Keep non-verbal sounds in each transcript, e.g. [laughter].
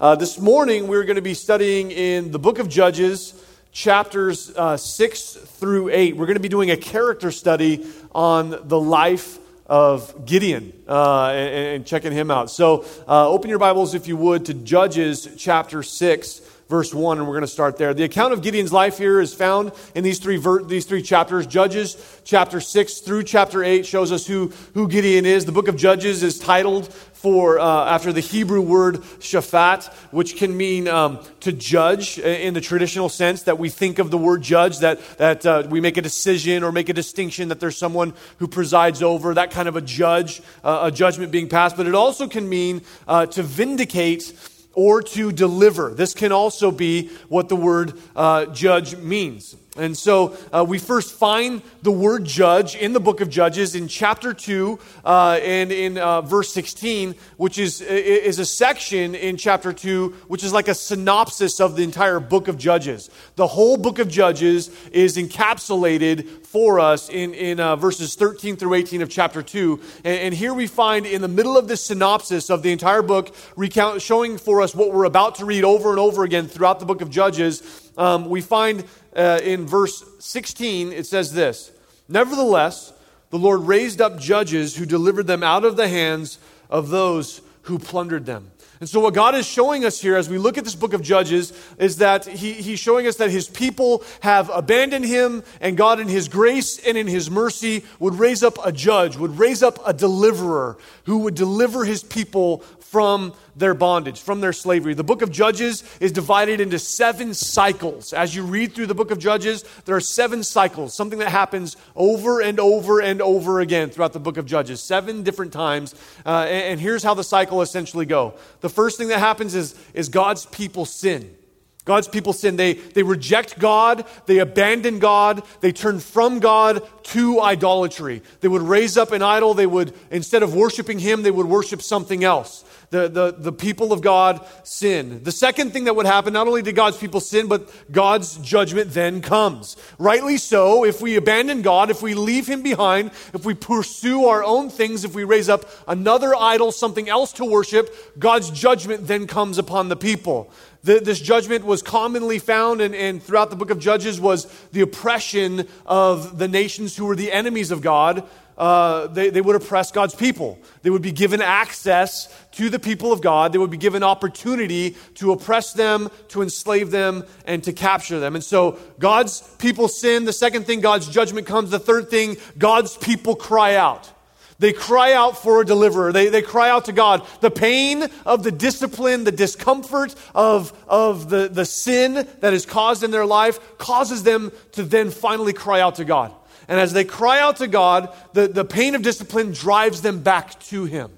Uh, this morning, we're going to be studying in the book of Judges, chapters uh, 6 through 8. We're going to be doing a character study on the life of Gideon uh, and, and, checking him out. So, uh, open your Bibles, if you would, to Judges chapter 6 verse 1, and we're going to start there. The account of Gideon's life here is found in these three, ver- these three chapters. Judges chapter 6 through chapter 8 shows us who, who Gideon is. The book of Judges is titled for uh, after the Hebrew word shaphat, which can mean um, to judge in the traditional sense that we think of the word judge, that, that uh, we make a decision or make a distinction that there's someone who presides over, that kind of a judge, uh, a judgment being passed. But it also can mean uh, to vindicate or to deliver. This can also be what the word uh, judge means. And so uh, we first find the word judge in the book of Judges in chapter 2 uh, and in uh, verse 16, which is, is a section in chapter 2, which is like a synopsis of the entire book of Judges. The whole book of Judges is encapsulated for us in, in uh, verses 13 through 18 of chapter 2. And, and, here we find in the middle of this synopsis of the entire book, recount, showing for us what we're about to read over and over again throughout the book of Judges, um, we find uh, in verse 16, it says this Nevertheless, the Lord raised up judges who delivered them out of the hands of those who plundered them. And so, what God is showing us here as we look at this book of Judges is that he, He's showing us that His people have abandoned Him, and God, in His grace and in His mercy, would raise up a judge, would raise up a deliverer who would deliver His people from their bondage, from their slavery. The book of Judges is divided into seven cycles. As you read through the book of Judges, there are seven cycles, something that happens over and over and over again throughout the book of Judges, seven different times. Uh, and, and here's how the cycle essentially go. The first thing that happens is, is God's people sin. God's people sin. They, they reject God, they abandon God, they turn from God to idolatry. They would raise up an idol, they would, instead of worshiping Him, they would worship something else the, the, the people of God sin. The second thing that would happen, not only did God's people sin, but God's judgment then comes. Rightly so, if we abandon God, if we leave Him behind, if we pursue our own things, if we raise up another idol, something else to worship, God's judgment then comes upon the people. The, this judgment was commonly found and, and throughout the book of Judges was the oppression of the nations who were the enemies of God uh, they, they would oppress God's people. They would be given access to the people of God. They would be given opportunity to oppress them, to enslave them, and to capture them. And so God's people sin. The second thing, God's judgment comes. The third thing, God's people cry out. They cry out for a deliverer. They, they cry out to God. The pain of the discipline, the discomfort of, of the, the sin that is caused in their life causes them to then finally cry out to God. And as they cry out to God, the, the pain of discipline drives them back to Him.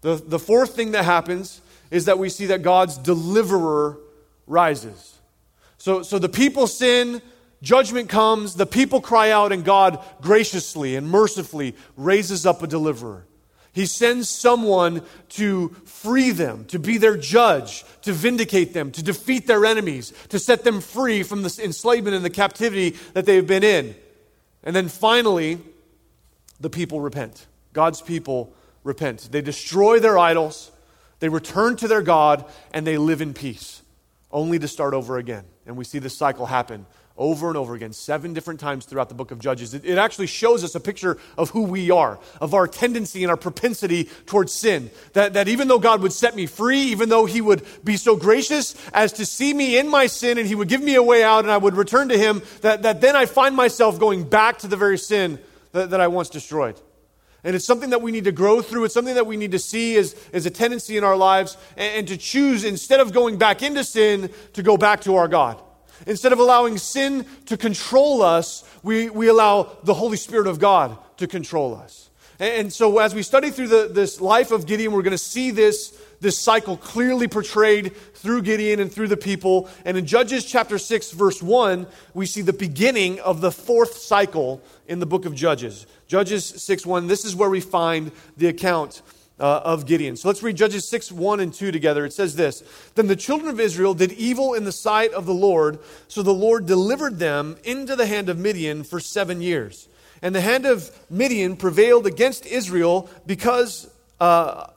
The, the fourth thing that happens is that we see that God's deliverer rises. So, so the people sin, judgment comes, the people cry out, and God graciously and mercifully raises up a deliverer. He sends someone to free them, to be their judge, to vindicate them, to defeat their enemies, to set them free from the enslavement and the captivity that they've been in. And then finally, the people repent. God's people repent. They destroy their idols, they return to their God, and they live in peace, only to start over again. And we see this cycle happen over and over again, seven different times throughout the book of Judges. It, it, actually shows us a picture of who we are, of our tendency and our propensity towards sin. That, that even though God would set me free, even though He would be so gracious as to see me in my sin and He would give me a way out and I would return to Him, that, that then I find myself going back to the very sin that, that I once destroyed. And it's something that we need to grow through. It's something that we need to see as, as a tendency in our lives and, and to choose, instead of going back into sin, to go back to our God. Instead of allowing sin to control us, we, we allow the Holy Spirit of God to control us. And, and so, as we study through the, this life of Gideon, we're going to see this, this cycle clearly portrayed through Gideon and through the people. And in Judges chapter 6, verse 1, we see the beginning of the fourth cycle in the book of Judges. Judges 6 1, this is where we find the account uh, of Gideon. So let's read Judges 6 1 and 2 together. It says this Then the children of Israel did evil in the sight of the Lord, so the Lord delivered them into the hand of Midian for seven years. And the hand of Midian prevailed against Israel because. Uh,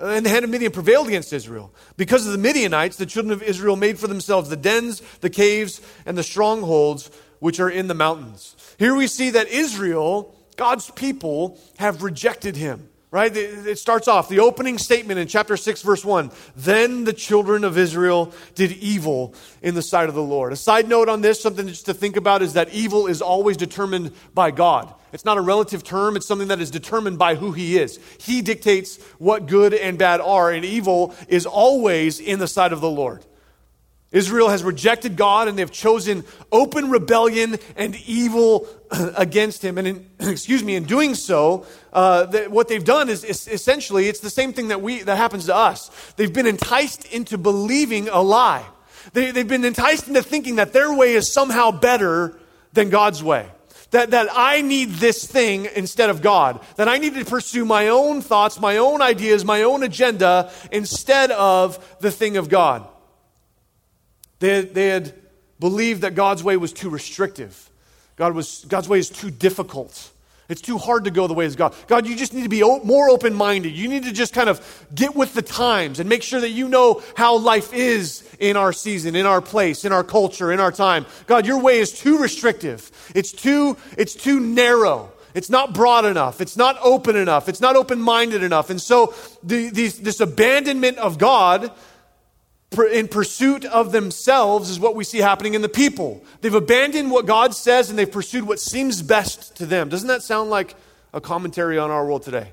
and the hand of Midian prevailed against Israel. Because of the Midianites, the children of Israel made for themselves the dens, the caves, and the strongholds which are in the mountains. Here we see that Israel, God's people, have rejected him. Right? It starts off, the opening statement in chapter 6, verse 1. Then the children of Israel did evil in the sight of the Lord. A side note on this, something just to think about, is that evil is always determined by God. It's not a relative term, it's something that is determined by who He is. He dictates what good and bad are, and evil is always in the sight of the Lord. Israel has rejected God and they've chosen open rebellion and evil [clears throat] against him. And in, [clears throat] excuse me, in doing so, uh, what they've done is, is, essentially it's the same thing that we that happens to us. They've been enticed into believing a lie. They, they've been enticed into thinking that their way is somehow better than God's way. That, that I need this thing instead of God. That I need to pursue my own thoughts, my own ideas, my own agenda instead of the thing of God. They had, they had believed that God's way was too restrictive. God was, God's way is too difficult. It's too hard to go the ways of God. God, you just need to be more open minded. You need to just kind of get with the times and make sure that you know how life is in our season, in our place, in our culture, in our time. God, your way is too restrictive. It's too, it's too narrow. It's not broad enough. It's not open enough. It's not open minded enough. And so the, this abandonment of God in pursuit of themselves is what we see happening in the people. They've abandoned what God says and they've pursued what seems best to them. Doesn't that sound like a commentary on our world today?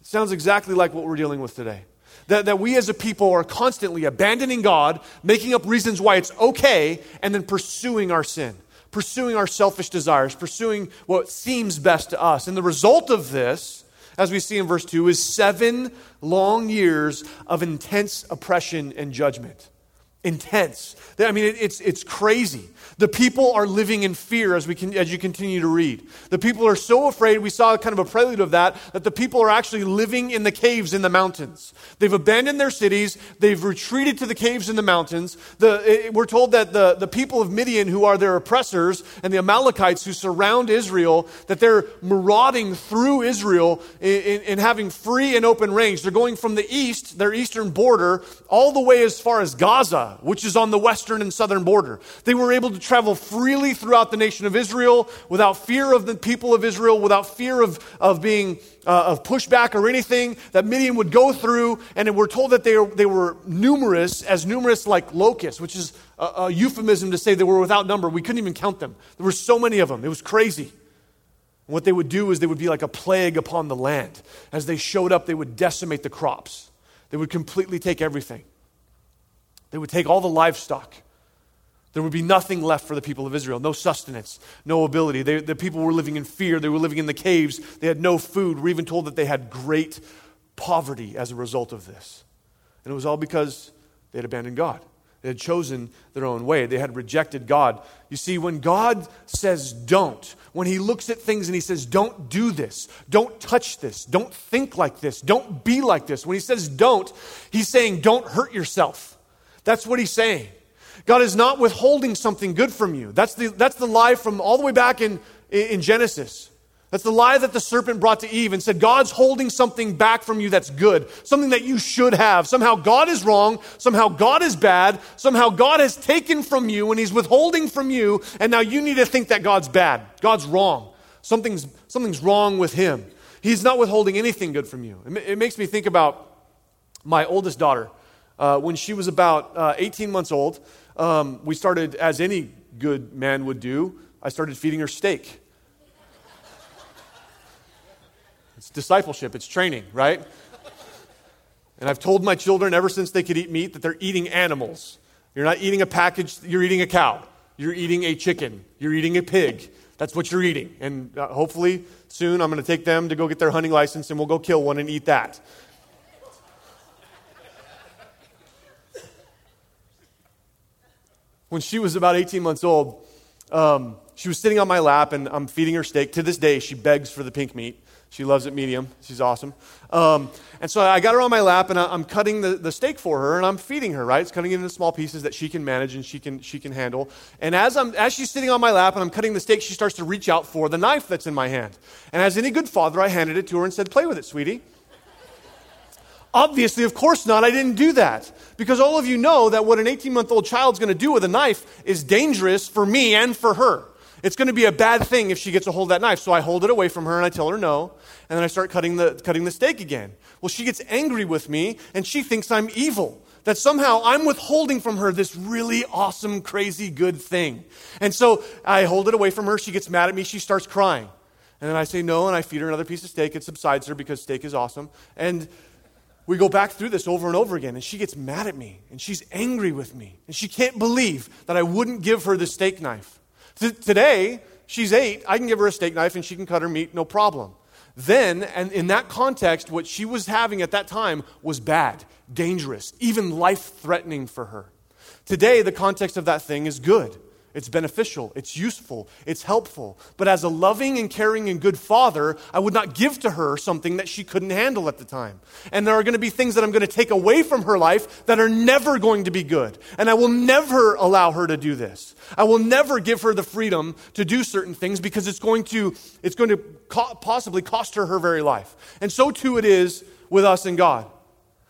It sounds exactly like what we're dealing with today. That, that we as a people are constantly abandoning God, making up reasons why it's okay, and then pursuing our sin, pursuing our selfish desires, pursuing what seems best to us. And the result of this as we see in verse 2, is seven long years of intense oppression and judgment. Intense. I mean, it's, it's crazy. The people are living in fear as, we can, as you continue to read. The people are so afraid, we saw kind of a prelude of that, that the people are actually living in the caves in the mountains. They've abandoned their cities, they've retreated to the caves in the mountains. The, it, we're told that the, the people of Midian, who are their oppressors, and the Amalekites who surround Israel, that they're marauding through Israel in having free and open range. They're going from the east, their eastern border, all the way as far as Gaza, which is on the western and southern border. They were able to travel freely throughout the nation of Israel without fear of the people of Israel, without fear of, of being uh, of pushback or anything that Midian would go through. And we're told that they, are, they were numerous, as numerous like locusts, which is a, a euphemism to say they were without number. We couldn't even count them. There were so many of them. It was crazy. And what they would do is they would be like a plague upon the land. As they showed up, they would decimate the crops. They would completely take everything. They would take all the livestock. There would be nothing left for the people of Israel no sustenance, no ability. They, the people were living in fear. They were living in the caves. They had no food. We're even told that they had great poverty as a result of this. And it was all because they had abandoned God. They had chosen their own way. They had rejected God. You see, when God says don't, when He looks at things and He says, don't do this, don't touch this, don't think like this, don't be like this, when He says don't, He's saying, don't hurt yourself. That's what He's saying. God is not withholding something good from you. That's the, that's the lie from all the way back in, in Genesis. That's the lie that the serpent brought to Eve and said, God's holding something back from you that's good, something that you should have. Somehow God is wrong. Somehow God is bad. Somehow God has taken from you and He's withholding from you, and now you need to think that God's bad. God's wrong. Something's, something's wrong with Him. He's not withholding anything good from you. It, it makes me think about my oldest daughter. Uh, when she was about uh, 18 months old, um, we started, as any good man would do, I started feeding her steak. It's discipleship, it's training, right? And I've told my children ever since they could eat meat that they're eating animals. You're not eating a package, you're eating a cow. You're eating a chicken. You're eating a pig. That's what you're eating. And uh, hopefully soon I'm going to take them to go get their hunting license and we'll go kill one and eat that. When she was about 18 months old, um, she was sitting on my lap and I'm feeding her steak. To this day, she begs for the pink meat. She loves it medium. She's awesome. Um, and so I got her on my lap and I'm cutting the, the steak for her and I'm feeding her, right? It's cutting it into small pieces that she can manage and she can, she can handle. And as, I'm, as she's sitting on my lap and I'm cutting the steak, she starts to reach out for the knife that's in my hand. And as any good father, I handed it to her and said, Play with it, sweetie. Obviously, of course not. I didn't do that. Because all of you know that what an 18 month old child's going to do with a knife is dangerous for me and for her. It's going to be a bad thing if she gets a hold of that knife. So I hold it away from her and I tell her no. And then I start cutting the, cutting the steak again. Well, she gets angry with me and she thinks I'm evil. That somehow I'm withholding from her this really awesome, crazy, good thing. And so I hold it away from her. She gets mad at me. She starts crying. And then I say no and I feed her another piece of steak. It subsides her because steak is awesome. And we go back through this over and over again, and she gets mad at me, and she's angry with me, and she can't believe that I wouldn't give her the steak knife. Today, she's eight. I can give her a steak knife and she can cut her meat, no problem. Then, and in that context, what she was having at that time was bad, dangerous, even life threatening for her. Today, the context of that thing is good. It's beneficial, it's useful, it's helpful. But as a loving and caring and good father, I would not give to her something that she couldn't handle at the time. And there are going to be things that I'm going to take away from her life that are never going to be good. And I will never allow her to do this. I will never give her the freedom to do certain things because it's going to, it's going to co- possibly cost her her very life. And so too it is with us and God.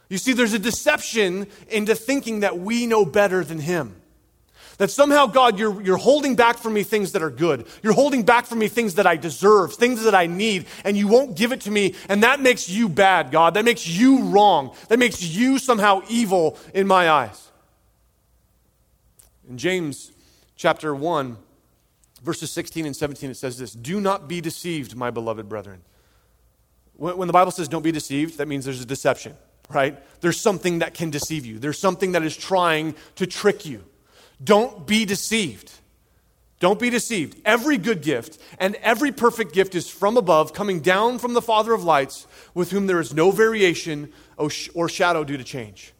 You see, there's a deception into thinking that we know better than Him. That somehow, God, you're, you're holding back from me things that are good. You're holding back from me things that I deserve, things that I need, and you won't give it to me. And that makes you bad, God. That makes you wrong. That makes you somehow evil in my eyes. In James chapter 1, verses 16 and 17, it says this Do not be deceived, my beloved brethren. When, when the Bible says don't be deceived, that means there's a deception, right? There's something that can deceive you, there's something that is trying to trick you. Don't be deceived. Don't be deceived. Every good gift and every perfect gift is from above, coming down from the Father of lights, with whom there is no variation or shadow due to change.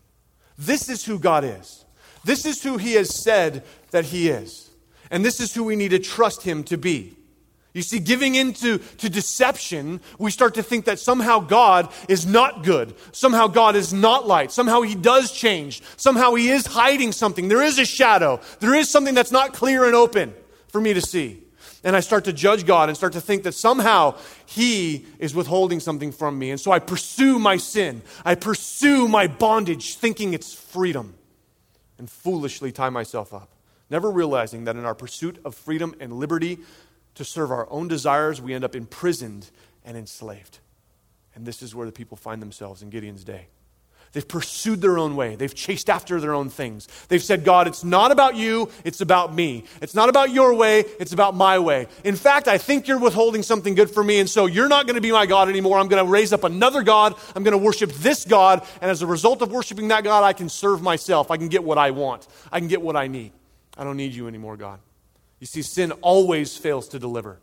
This is who God is. This is who He has said that He is. And this is who we need to trust Him to be. You see, giving into to deception, we start to think that somehow God is not good. Somehow God is not light. Somehow He does change. Somehow He is hiding something. There is a shadow. There is something that's not clear and open for me to see. And I start to judge God and start to think that somehow He is withholding something from me. And so I pursue my sin. I pursue my bondage, thinking it's freedom, and foolishly tie myself up. Never realizing that in our pursuit of freedom and liberty, to serve our own desires, we end up imprisoned and enslaved. And this is where the people find themselves in Gideon's day. They've pursued their own way. They've chased after their own things. They've said, God, it's not about you, it's about me. It's not about your way, it's about my way. In fact, I think you're withholding something good for me, and so you're not going to be my God anymore. I'm going to raise up another God. I'm going to worship this God, and as a result of worshiping that God, I can serve myself. I can get what I want, I can get what I need. I don't need you anymore, God. You see, sin always fails to deliver.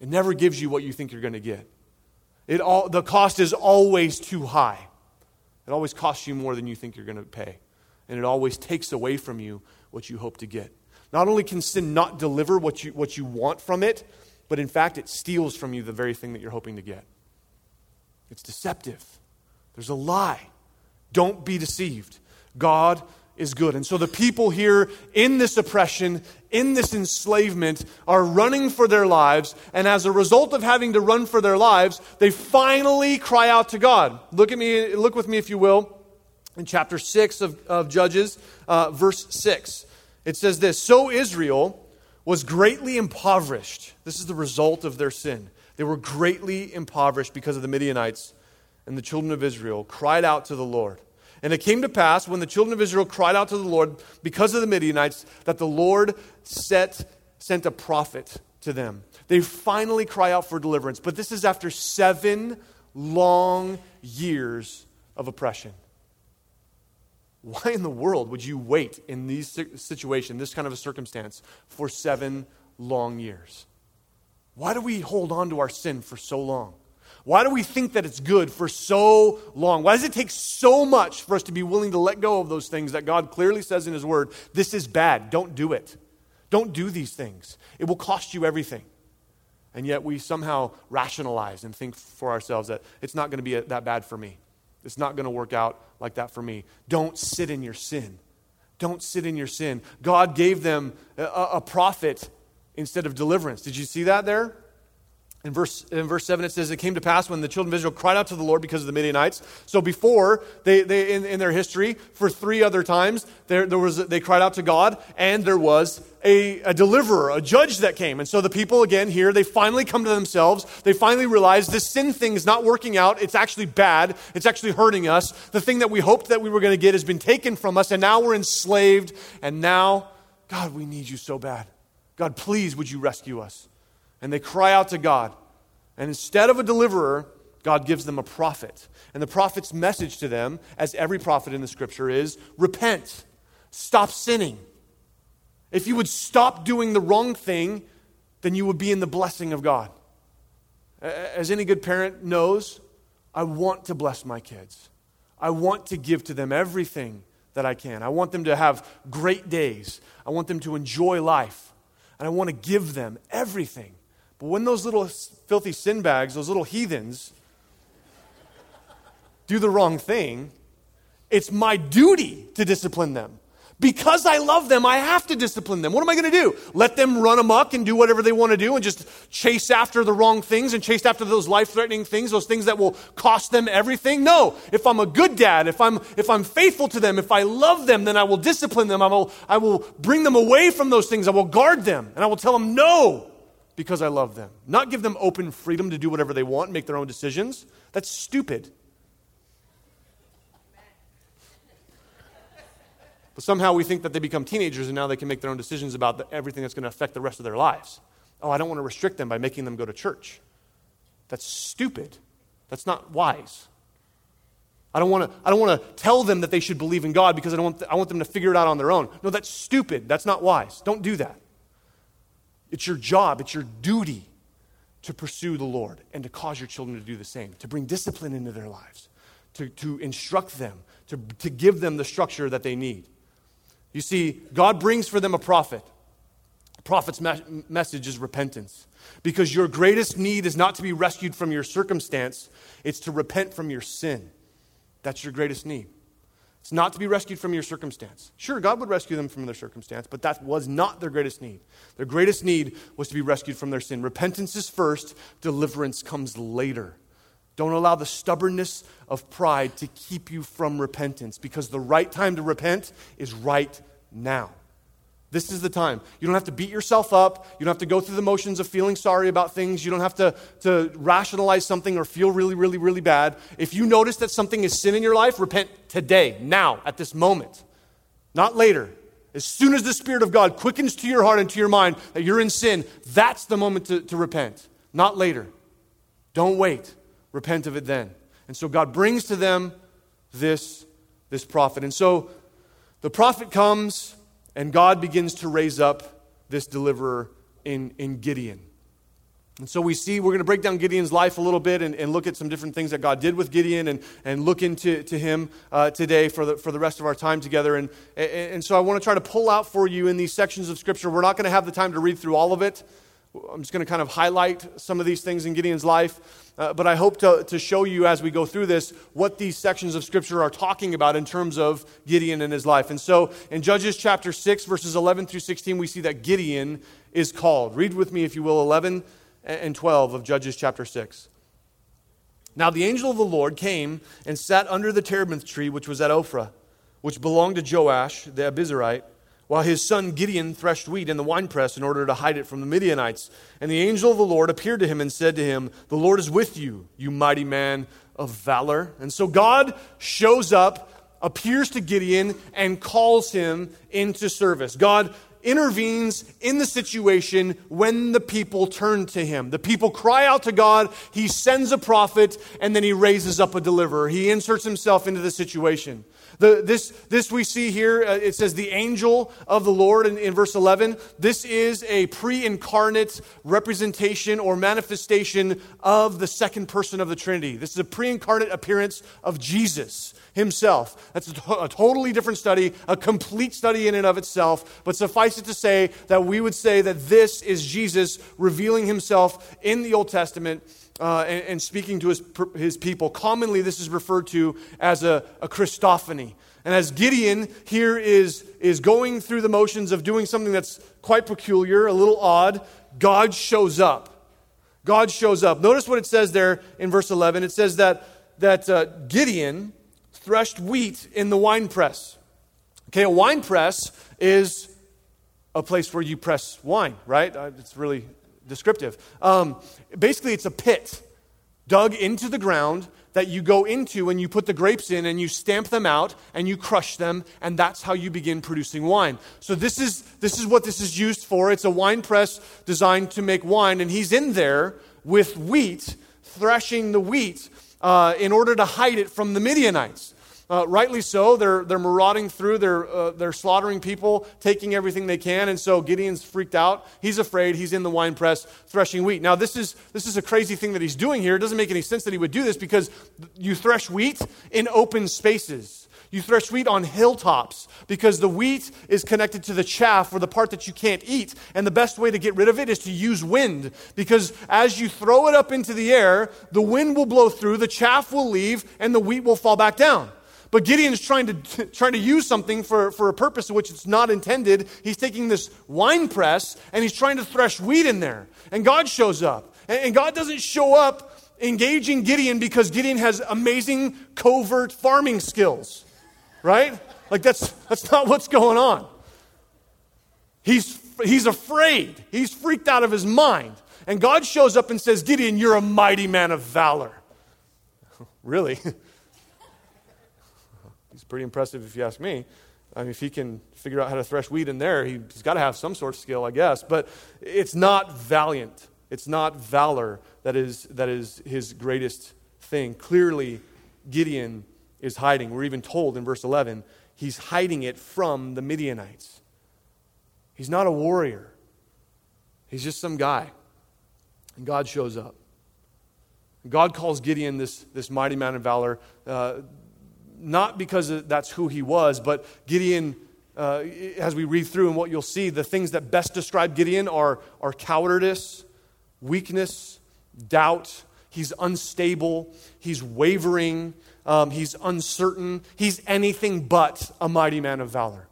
It never gives you what you think you're going to get. It all, the cost is always too high. It always costs you more than you think you're going to pay. And it always takes away from you what you hope to get. Not only can sin not deliver what you, what you want from it, but in fact, it steals from you the very thing that you're hoping to get. It's deceptive. There's a lie. Don't be deceived. God is good. And so the people here in this oppression, in this enslavement, are running for their lives. And as a result of having to run for their lives, they finally cry out to God. Look at me, look with me if you will, in chapter 6 of, of Judges, uh, verse 6. It says this So Israel was greatly impoverished. This is the result of their sin. They were greatly impoverished because of the Midianites, and the children of Israel cried out to the Lord. And it came to pass when the children of Israel cried out to the Lord because of the Midianites that the Lord set, sent a prophet to them. They finally cry out for deliverance, but this is after seven long years of oppression. Why in the world would you wait in this situation, this kind of a circumstance, for seven long years? Why do we hold on to our sin for so long? Why do we think that it's good for so long? Why does it take so much for us to be willing to let go of those things that God clearly says in His Word, this is bad, don't do it? Don't do these things. It will cost you everything. And yet we somehow rationalize and think for ourselves that it's not going to be that bad for me. It's not going to work out like that for me. Don't sit in your sin. Don't sit in your sin. God gave them a, a prophet instead of deliverance. Did you see that there? In verse, in verse 7, it says, It came to pass when the children of Israel cried out to the Lord because of the Midianites. So before, they, they, in, in their history, for three other times, there, there was, they cried out to God, and there was a, a deliverer, a judge that came. And so the people, again, here, they finally come to themselves. They finally realize this sin thing is not working out. It's actually bad. It's actually hurting us. The thing that we hoped that we were going to get has been taken from us, and now we're enslaved. And now, God, we need you so bad. God, please, would you rescue us? And they cry out to God. And instead of a deliverer, God gives them a prophet. And the prophet's message to them, as every prophet in the scripture is repent, stop sinning. If you would stop doing the wrong thing, then you would be in the blessing of God. As any good parent knows, I want to bless my kids. I want to give to them everything that I can. I want them to have great days. I want them to enjoy life. And I want to give them everything. But when those little filthy sin bags, those little heathens, do the wrong thing, it's my duty to discipline them. Because I love them, I have to discipline them. What am I going to do? Let them run amok and do whatever they want to do and just chase after the wrong things and chase after those life threatening things, those things that will cost them everything? No. If I'm a good dad, if I'm, if I'm faithful to them, if I love them, then I will discipline them. I will, I will bring them away from those things. I will guard them and I will tell them no because I love them. Not give them open freedom to do whatever they want and make their own decisions. That's stupid. But somehow we think that they become teenagers and now they can make their own decisions about the, everything that's going to affect the rest of their lives. Oh, I don't want to restrict them by making them go to church. That's stupid. That's not wise. I don't want to, I don't want to tell them that they should believe in God because I, don't want, I want them to figure it out on their own. No, that's stupid. That's not wise. Don't do that. It's your job, it's your duty to pursue the Lord and to cause your children to do the same, to bring discipline into their lives, to, to instruct them, to, to give them the structure that they need. You see, God brings for them a prophet. The prophet's me- message is repentance. Because your greatest need is not to be rescued from your circumstance, it's to repent from your sin. That's your greatest need. It's not to be rescued from your circumstance. Sure, God would rescue them from their circumstance, but that was not their greatest need. Their greatest need was to be rescued from their sin. Repentance is first, deliverance comes later. Don't allow the stubbornness of pride to keep you from repentance because the right time to repent is right now. This is the time. You don't have to beat yourself up. You don't have to go through the motions of feeling sorry about things. You don't have to, to rationalize something or feel really, really, really bad. If you notice that something is sin in your life, repent today, now, at this moment, not later. As soon as the Spirit of God quickens to your heart and to your mind that you're in sin, that's the moment to, to repent, not later. Don't wait. Repent of it then. And so God brings to them this, this prophet. And so the prophet comes and God begins to raise up this deliverer in, in Gideon. And so we see, we're going to break down Gideon's life a little bit and, and look at some different things that God did with Gideon and, and look into to him uh, today for the, for the rest of our time together. And, and, and so I want to try to pull out for you in these sections of Scripture. We're not going to have the time to read through all of it. I'm just going to kind of highlight some of these things in Gideon's life. Uh, but I hope to, to show you as we go through this what these sections of Scripture are talking about in terms of Gideon and his life. And so in Judges chapter 6, verses 11 through 16, we see that Gideon is called. Read with me, if you will, 11 and 12 of Judges chapter 6. Now the angel of the Lord came and sat under the terebinth tree which was at Ophrah, which belonged to Joash the Abiezrite while his son Gideon threshed wheat in the winepress in order to hide it from the Midianites. And the angel of the Lord appeared to him and said to him, The Lord is with you, you mighty man of valor. And so God shows up, appears to Gideon, and calls him into service. God intervenes in the situation when the people turn to him. The people cry out to God, he sends a prophet, and then he raises up a deliverer. He inserts himself into the situation. The, this, this we see here, uh, it says the angel of the Lord in, in verse 11. This is a pre incarnate representation or manifestation of the second person of the Trinity. This is a pre incarnate appearance of Jesus himself. That's a, to- a totally different study, a complete study in and of itself. But suffice it to say that we would say that this is Jesus revealing himself in the Old Testament uh, and, and, speaking to his, his people. Commonly, this is referred to as a, a Christophany. And as Gideon here is, is going through the motions of doing something that's quite peculiar, a little odd, God shows up. God shows up. Notice what it says there in verse 11. It says that, that uh, Gideon threshed wheat in the wine press. Okay, a wine press is a place where you press wine, right? Uh, it's really descriptive. Um, basically, it's a pit dug into the ground that you go into and you put the grapes in and you stamp them out and you crush them and that's how you begin producing wine. So this is this is what this is used for. It's a wine press designed to make wine and he's in there with wheat threshing the wheat uh, in order to hide it from the midianites uh, rightly so. They're, they're marauding through, they're, uh, they're slaughtering people, taking everything they can. And so Gideon's freaked out. He's afraid. He's in the wine press threshing wheat. Now, this is, this is a crazy thing that he's doing here. It doesn't make any sense that he would do this because you thresh wheat in open spaces. You thresh wheat on hilltops because the wheat is connected to the chaff or the part that you can't eat. And the best way to get rid of it is to use wind because as you throw it up into the air, the wind will blow through, the chaff will leave, and the wheat will fall back down. But Gideon is trying to, [laughs] trying to use something for, for a purpose in which it's not intended. He's taking this wine press and he's trying to thresh wheat in there. And God shows up. And, and God doesn't show up engaging Gideon because Gideon has amazing covert farming skills, right? Like that's, that's not what's going on. He's, he's afraid. He's freaked out of his mind. And God shows up and says, Gideon, you're a mighty man of valor. [laughs] really? [laughs] pretty impressive if you ask me. I mean, if he can figure out how to thresh wheat in there, he's got to have some sort of skill, I guess. But it's not valiant. It's not valor that is, that is his greatest thing. Clearly, Gideon is hiding. We're even told in verse 11, he's hiding it from the Midianites. He's not a warrior, he's just some guy. And God shows up. God calls Gideon this, this mighty man of valor. Uh, not because that's who he was, but Gideon, uh, as we read through and what you'll see, the things that best describe Gideon are, are cowardice, weakness, doubt. He's unstable, he's wavering, um, he's uncertain, he's anything but a mighty man of valor.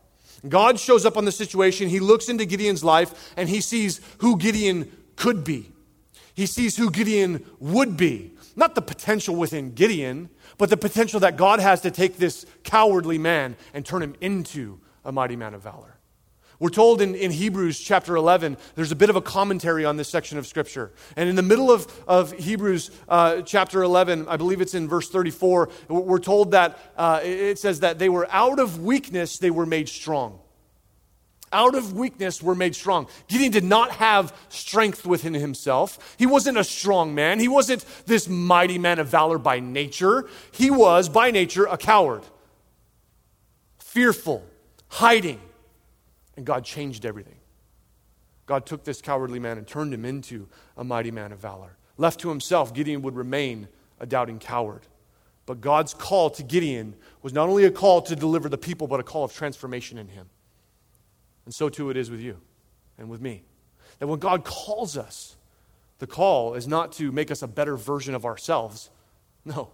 God shows up on the situation, he looks into Gideon's life, and he sees who Gideon could be. He sees who Gideon would be. Not the potential within Gideon, but the potential that God has to take this cowardly man and turn him into a mighty man of valor. We're told in, in Hebrews chapter 11, there's a bit of a commentary on this section of Scripture. And in the middle of, of Hebrews uh, chapter 11, I believe it's in verse 34, we're told that uh, it says that they were out of weakness, they were made strong out of weakness were made strong. Gideon did not have strength within himself. He wasn't a strong man. He wasn't this mighty man of valor by nature. He was, by nature, a coward, fearful, hiding. And God changed everything. God took this cowardly man and turned him into a mighty man of valor. Left to himself, Gideon would remain a doubting coward. But God's call to Gideon was not only a call to deliver the people, but a call of transformation in him. And so too it is with you and with me. That when God calls us, the call is not to make us a better version of ourselves. No,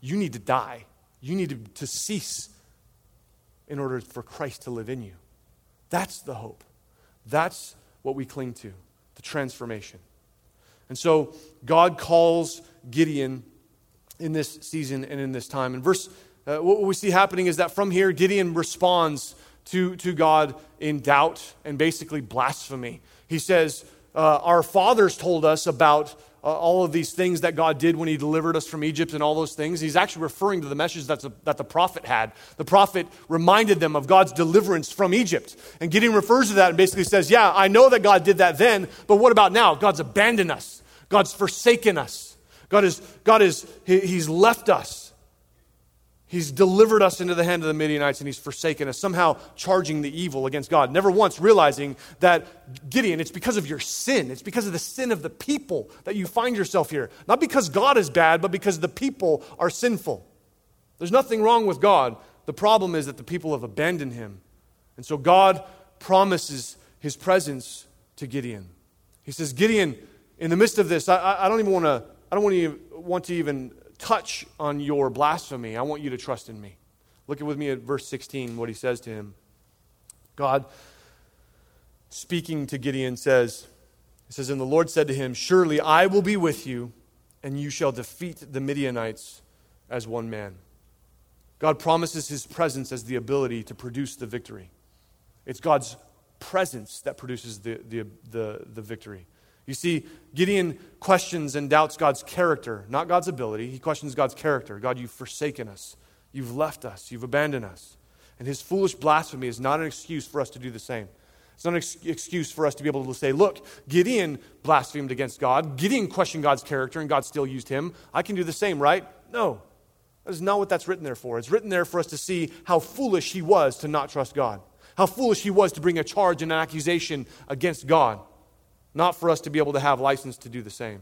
you need to die. You need to, to cease in order for Christ to live in you. That's the hope. That's what we cling to the transformation. And so God calls Gideon in this season and in this time. And verse, uh, what we see happening is that from here, Gideon responds to, to God in doubt and basically blasphemy. He says, uh, Our fathers told us about uh, all of these things that God did when He delivered us from Egypt and all those things. He's actually referring to the message that's a, that the prophet had. The prophet reminded them of God's deliverance from Egypt. And Gideon refers to that and basically says, Yeah, I know that God did that then, but what about now? God's abandoned us, God's forsaken us. God is, God is, he, He's left us. He's delivered us into the hand of the Midianites and he's forsaken us, somehow charging the evil against God. Never once realizing that, Gideon, it's because of your sin. It's because of the sin of the people that you find yourself here. Not because God is bad, but because the people are sinful. There's nothing wrong with God. The problem is that the people have abandoned him. And so God promises his presence to Gideon. He says, Gideon, in the midst of this, I, I don't even want to, I don't to, want to even touch on your blasphemy. I want you to trust in me. Look at with me at verse 16, what he says to him. God, speaking to Gideon, says, It says, And the Lord said to him, Surely I will be with you, and you shall defeat the Midianites as one man. God promises his presence as the ability to produce the victory. It's God's presence that produces the, the, the, the victory. You see, Gideon questions and doubts God's character, not God's ability. He questions God's character. God, you've forsaken us. You've left us. You've abandoned us. And his foolish blasphemy is not an excuse for us to do the same. It's not an ex- excuse for us to be able to say, look, Gideon blasphemed against God. Gideon questioned God's character, and God still used him. I can do the same, right? No. That is not what that's written there for. It's written there for us to see how foolish he was to not trust God, how foolish he was to bring a charge and an accusation against God, not for us to be able to have license to do the same.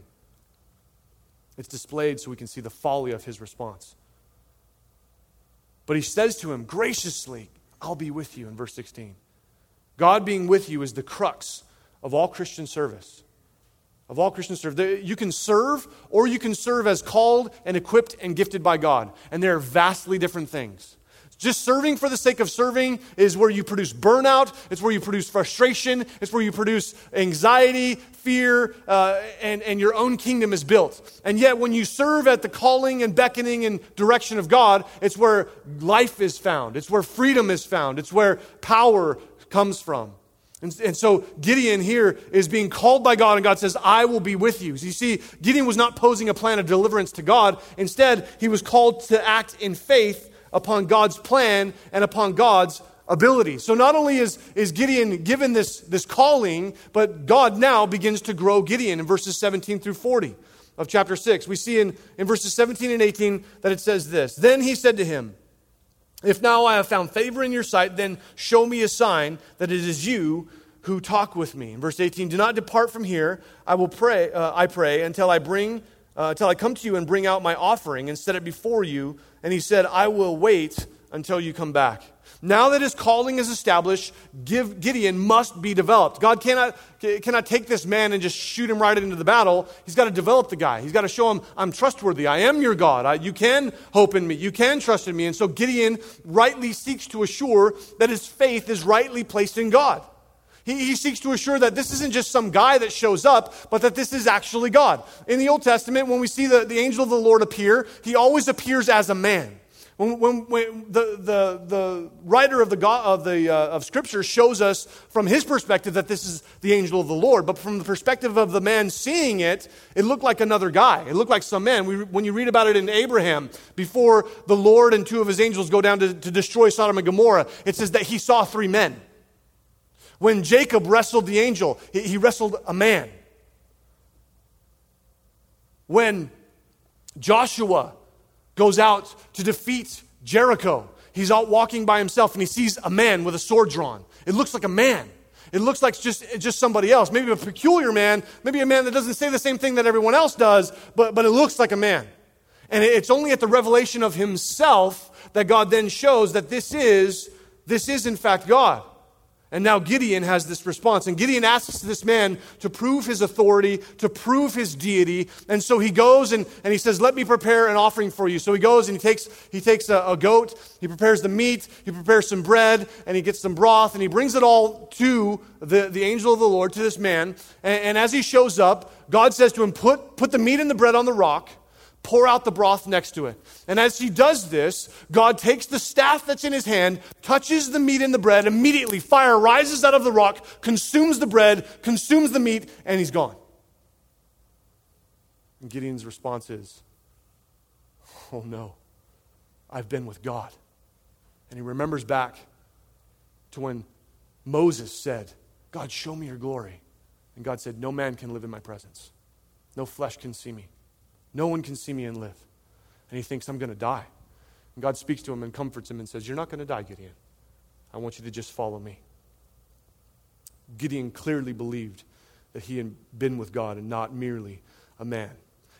It's displayed so we can see the folly of his response. But he says to him, graciously, I'll be with you in verse 16. God being with you is the crux of all Christian service. Of all Christian service. You can serve, or you can serve as called and equipped and gifted by God. And they are vastly different things. Just serving for the sake of serving is where you produce burnout, it's where you produce frustration, it's where you produce anxiety, fear, uh, and, and your own kingdom is built. And yet, when you serve at the calling and beckoning and direction of God, it's where life is found, it's where freedom is found, it's where power comes from. And, and, so Gideon here is being called by God, and God says, I will be with you. So you see, Gideon was not posing a plan of deliverance to God. Instead, he was called to act in faith upon God's plan and upon God's ability. So not only is, is Gideon given this, this calling, but God now begins to grow Gideon in verses 17 through 40 of chapter 6. We see in, in verses 17 and 18 that it says this Then he said to him, If now I have found favor in your sight, then show me a sign that it is you who talk with me. In verse 18, Do not depart from here. I will pray, uh, I pray, until I bring uh, until I come to you and bring out my offering and set it before you. And he said, I will wait until you come back. Now that his calling is established, give, Gideon must be developed. God cannot, cannot take this man and just shoot him right into the battle. He's got to develop the guy. He's got to show him, I'm trustworthy. I am your God. I, you can hope in me. You can trust in me. And so Gideon rightly seeks to assure that his faith is rightly placed in God. He, he seeks to assure that this isn't just some guy that shows up, but that this is actually God. In the Old Testament, when we see the, the angel of the Lord appear, he always appears as a man. When, when, when, the, the, the writer of, the, of, the, uh, of Scripture shows us from his perspective that this is the angel of the Lord, but from the perspective of the man seeing it, it looked like another guy. It looked like some man. We, when you read about it in Abraham, before the Lord and two of his angels go down to, to destroy Sodom and Gomorrah, it says that he saw three men. When Jacob wrestled the angel, he, wrestled a man. When Joshua goes out to defeat Jericho, he's out walking by himself and he sees a man with a sword drawn. It looks like a man. It looks like just, just somebody else. Maybe a peculiar man, maybe a man that doesn't say the same thing that everyone else does, but, but it looks like a man. And it's only at the revelation of himself that God then shows that this is, this is in fact God. And now Gideon has this response. And Gideon asks this man to prove his authority, to prove his deity. And so he goes and, and he says, Let me prepare an offering for you. So he goes and he takes, he takes a, a goat, he prepares the meat, he prepares some bread, and he gets some broth, and he brings it all to the, the angel of the Lord, to this man. And, and as he shows up, God says to him, put, put the meat and the bread on the rock pour out the broth next to it. And as he does this, God takes the staff that's in his hand, touches the meat and the bread, immediately fire rises out of the rock, consumes the bread, consumes the meat, and he's gone. And Gideon's response is, Oh no, I've been with God. And he remembers back to when Moses said, God, show me your glory. And God said, No man can live in my presence, no flesh can see me. No one can see me and live. And he thinks, I'm going to die. And God speaks to him and comforts him and says, You're not going to die, Gideon. I want you to just follow me. Gideon clearly believed that he had been with God and not merely a man.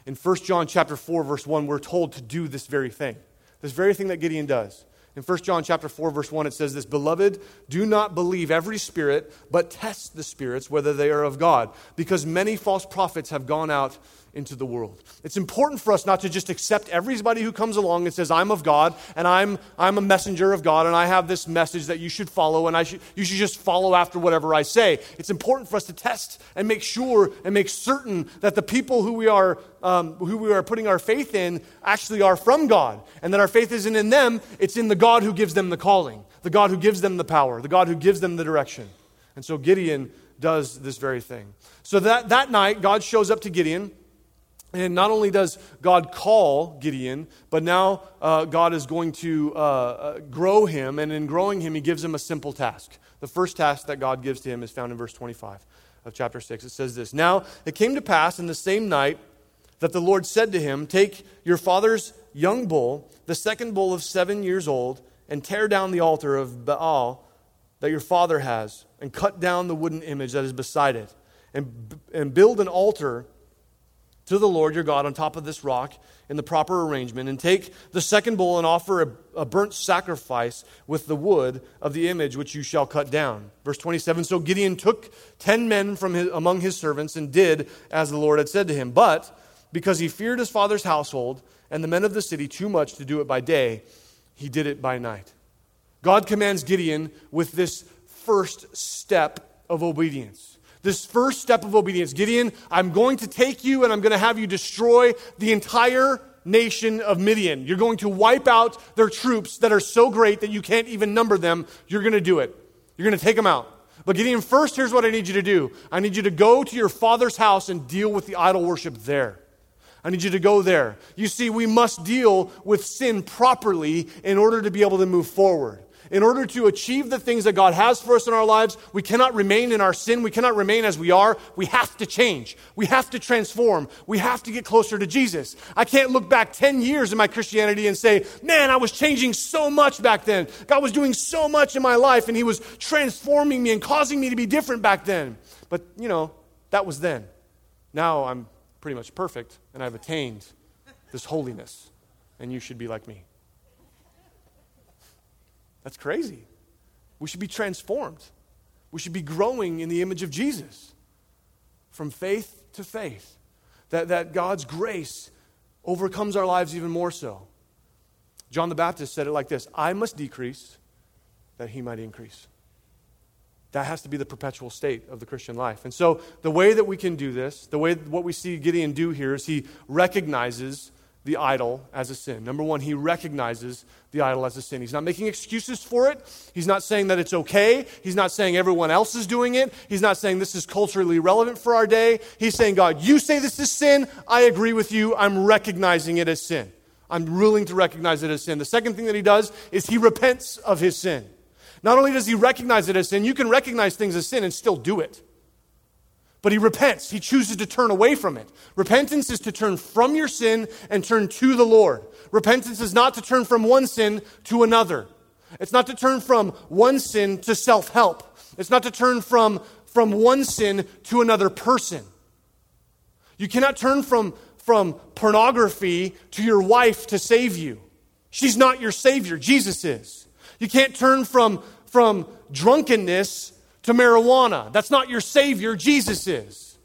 In 1 John chapter 4 verse 1 we're told to do this very thing. This very thing that Gideon does. In 1 John chapter 4 verse 1 it says this, "Beloved, do not believe every spirit, but test the spirits whether they are of God, because many false prophets have gone out into the world. It's important for us not to just accept everybody who comes along and says, I'm of God and I'm, I'm a messenger of God and I have this message that you should follow and I should, you should just follow after whatever I say. It's important for us to test and make sure and make certain that the people who we are, um, who we are putting our faith in actually are from God and that our faith isn't in them, it's in the God who gives them the calling, the God who gives them the power, the God who gives them the direction. And so Gideon does this very thing. So that, that night, God shows up to Gideon. And not only does God call Gideon, but now uh, God is going to uh, uh, grow him. And in growing him, he gives him a simple task. The first task that God gives to him is found in verse 25 of chapter 6. It says this Now it came to pass in the same night that the Lord said to him, Take your father's young bull, the second bull of seven years old, and tear down the altar of Baal that your father has, and cut down the wooden image that is beside it, and, and build an altar to the Lord your God on top of this rock in the proper arrangement, and take the second bull and offer a, a, burnt sacrifice with the wood of the image which you shall cut down. Verse 27 So Gideon took ten men from his, among his servants and did as the Lord had said to him. But because he feared his father's household and the men of the city too much to do it by day, he did it by night. God commands Gideon with this first step of obedience this first step of obedience. Gideon, I'm going to take you and I'm going to have you destroy the entire nation of Midian. You're going to wipe out their troops that are so great that you can't even number them. You're going to do it. You're going to take them out. But Gideon, first, here's what I need you to do I need you to go to your father's house and deal with the idol worship there. I need you to go there. You see, we must deal with sin properly in order to be able to move forward in order to achieve the things that God has for us in our lives, we cannot remain in our sin. We cannot remain as we are. We have to change. We have to transform. We have to get closer to Jesus. I can't look back 10 years in my Christianity and say, man, I was changing so much back then. God was doing so much in my life and He was transforming me and causing me to be different back then. But, you know, that was then. Now I'm pretty much perfect and I've attained this holiness. And you should be like me. That's crazy. We should be transformed. We should be growing in the image of Jesus from faith to faith. That, that God's grace overcomes our lives even more so. John the Baptist said it like this I must decrease that he might increase. That has to be the perpetual state of the Christian life. And so, the way that we can do this, the way what we see Gideon do here is he recognizes the idol as a sin. Number one, he recognizes the idol as a sin. He's not making excuses for it. He's not saying that it's okay. He's not saying everyone else is doing it. He's not saying this is culturally relevant for our day. He's saying, God, you say this is sin. I agree with you. I'm recognizing it as sin. I'm willing to recognize it as sin. The second thing that he does is he repents of his sin. Not only does he recognize it as sin, you can recognize things as sin and still do it but he repents. He chooses to turn away from it. Repentance is to turn from your sin and turn to the Lord. Repentance is not to turn from one sin to another. It's not to turn from one sin to self help. It's not to turn from, from one sin to another person. You cannot turn from, from pornography to your wife to save you. She's not your Savior, Jesus is. You can't turn from, from drunkenness to marijuana. That's not your Savior, Jesus is.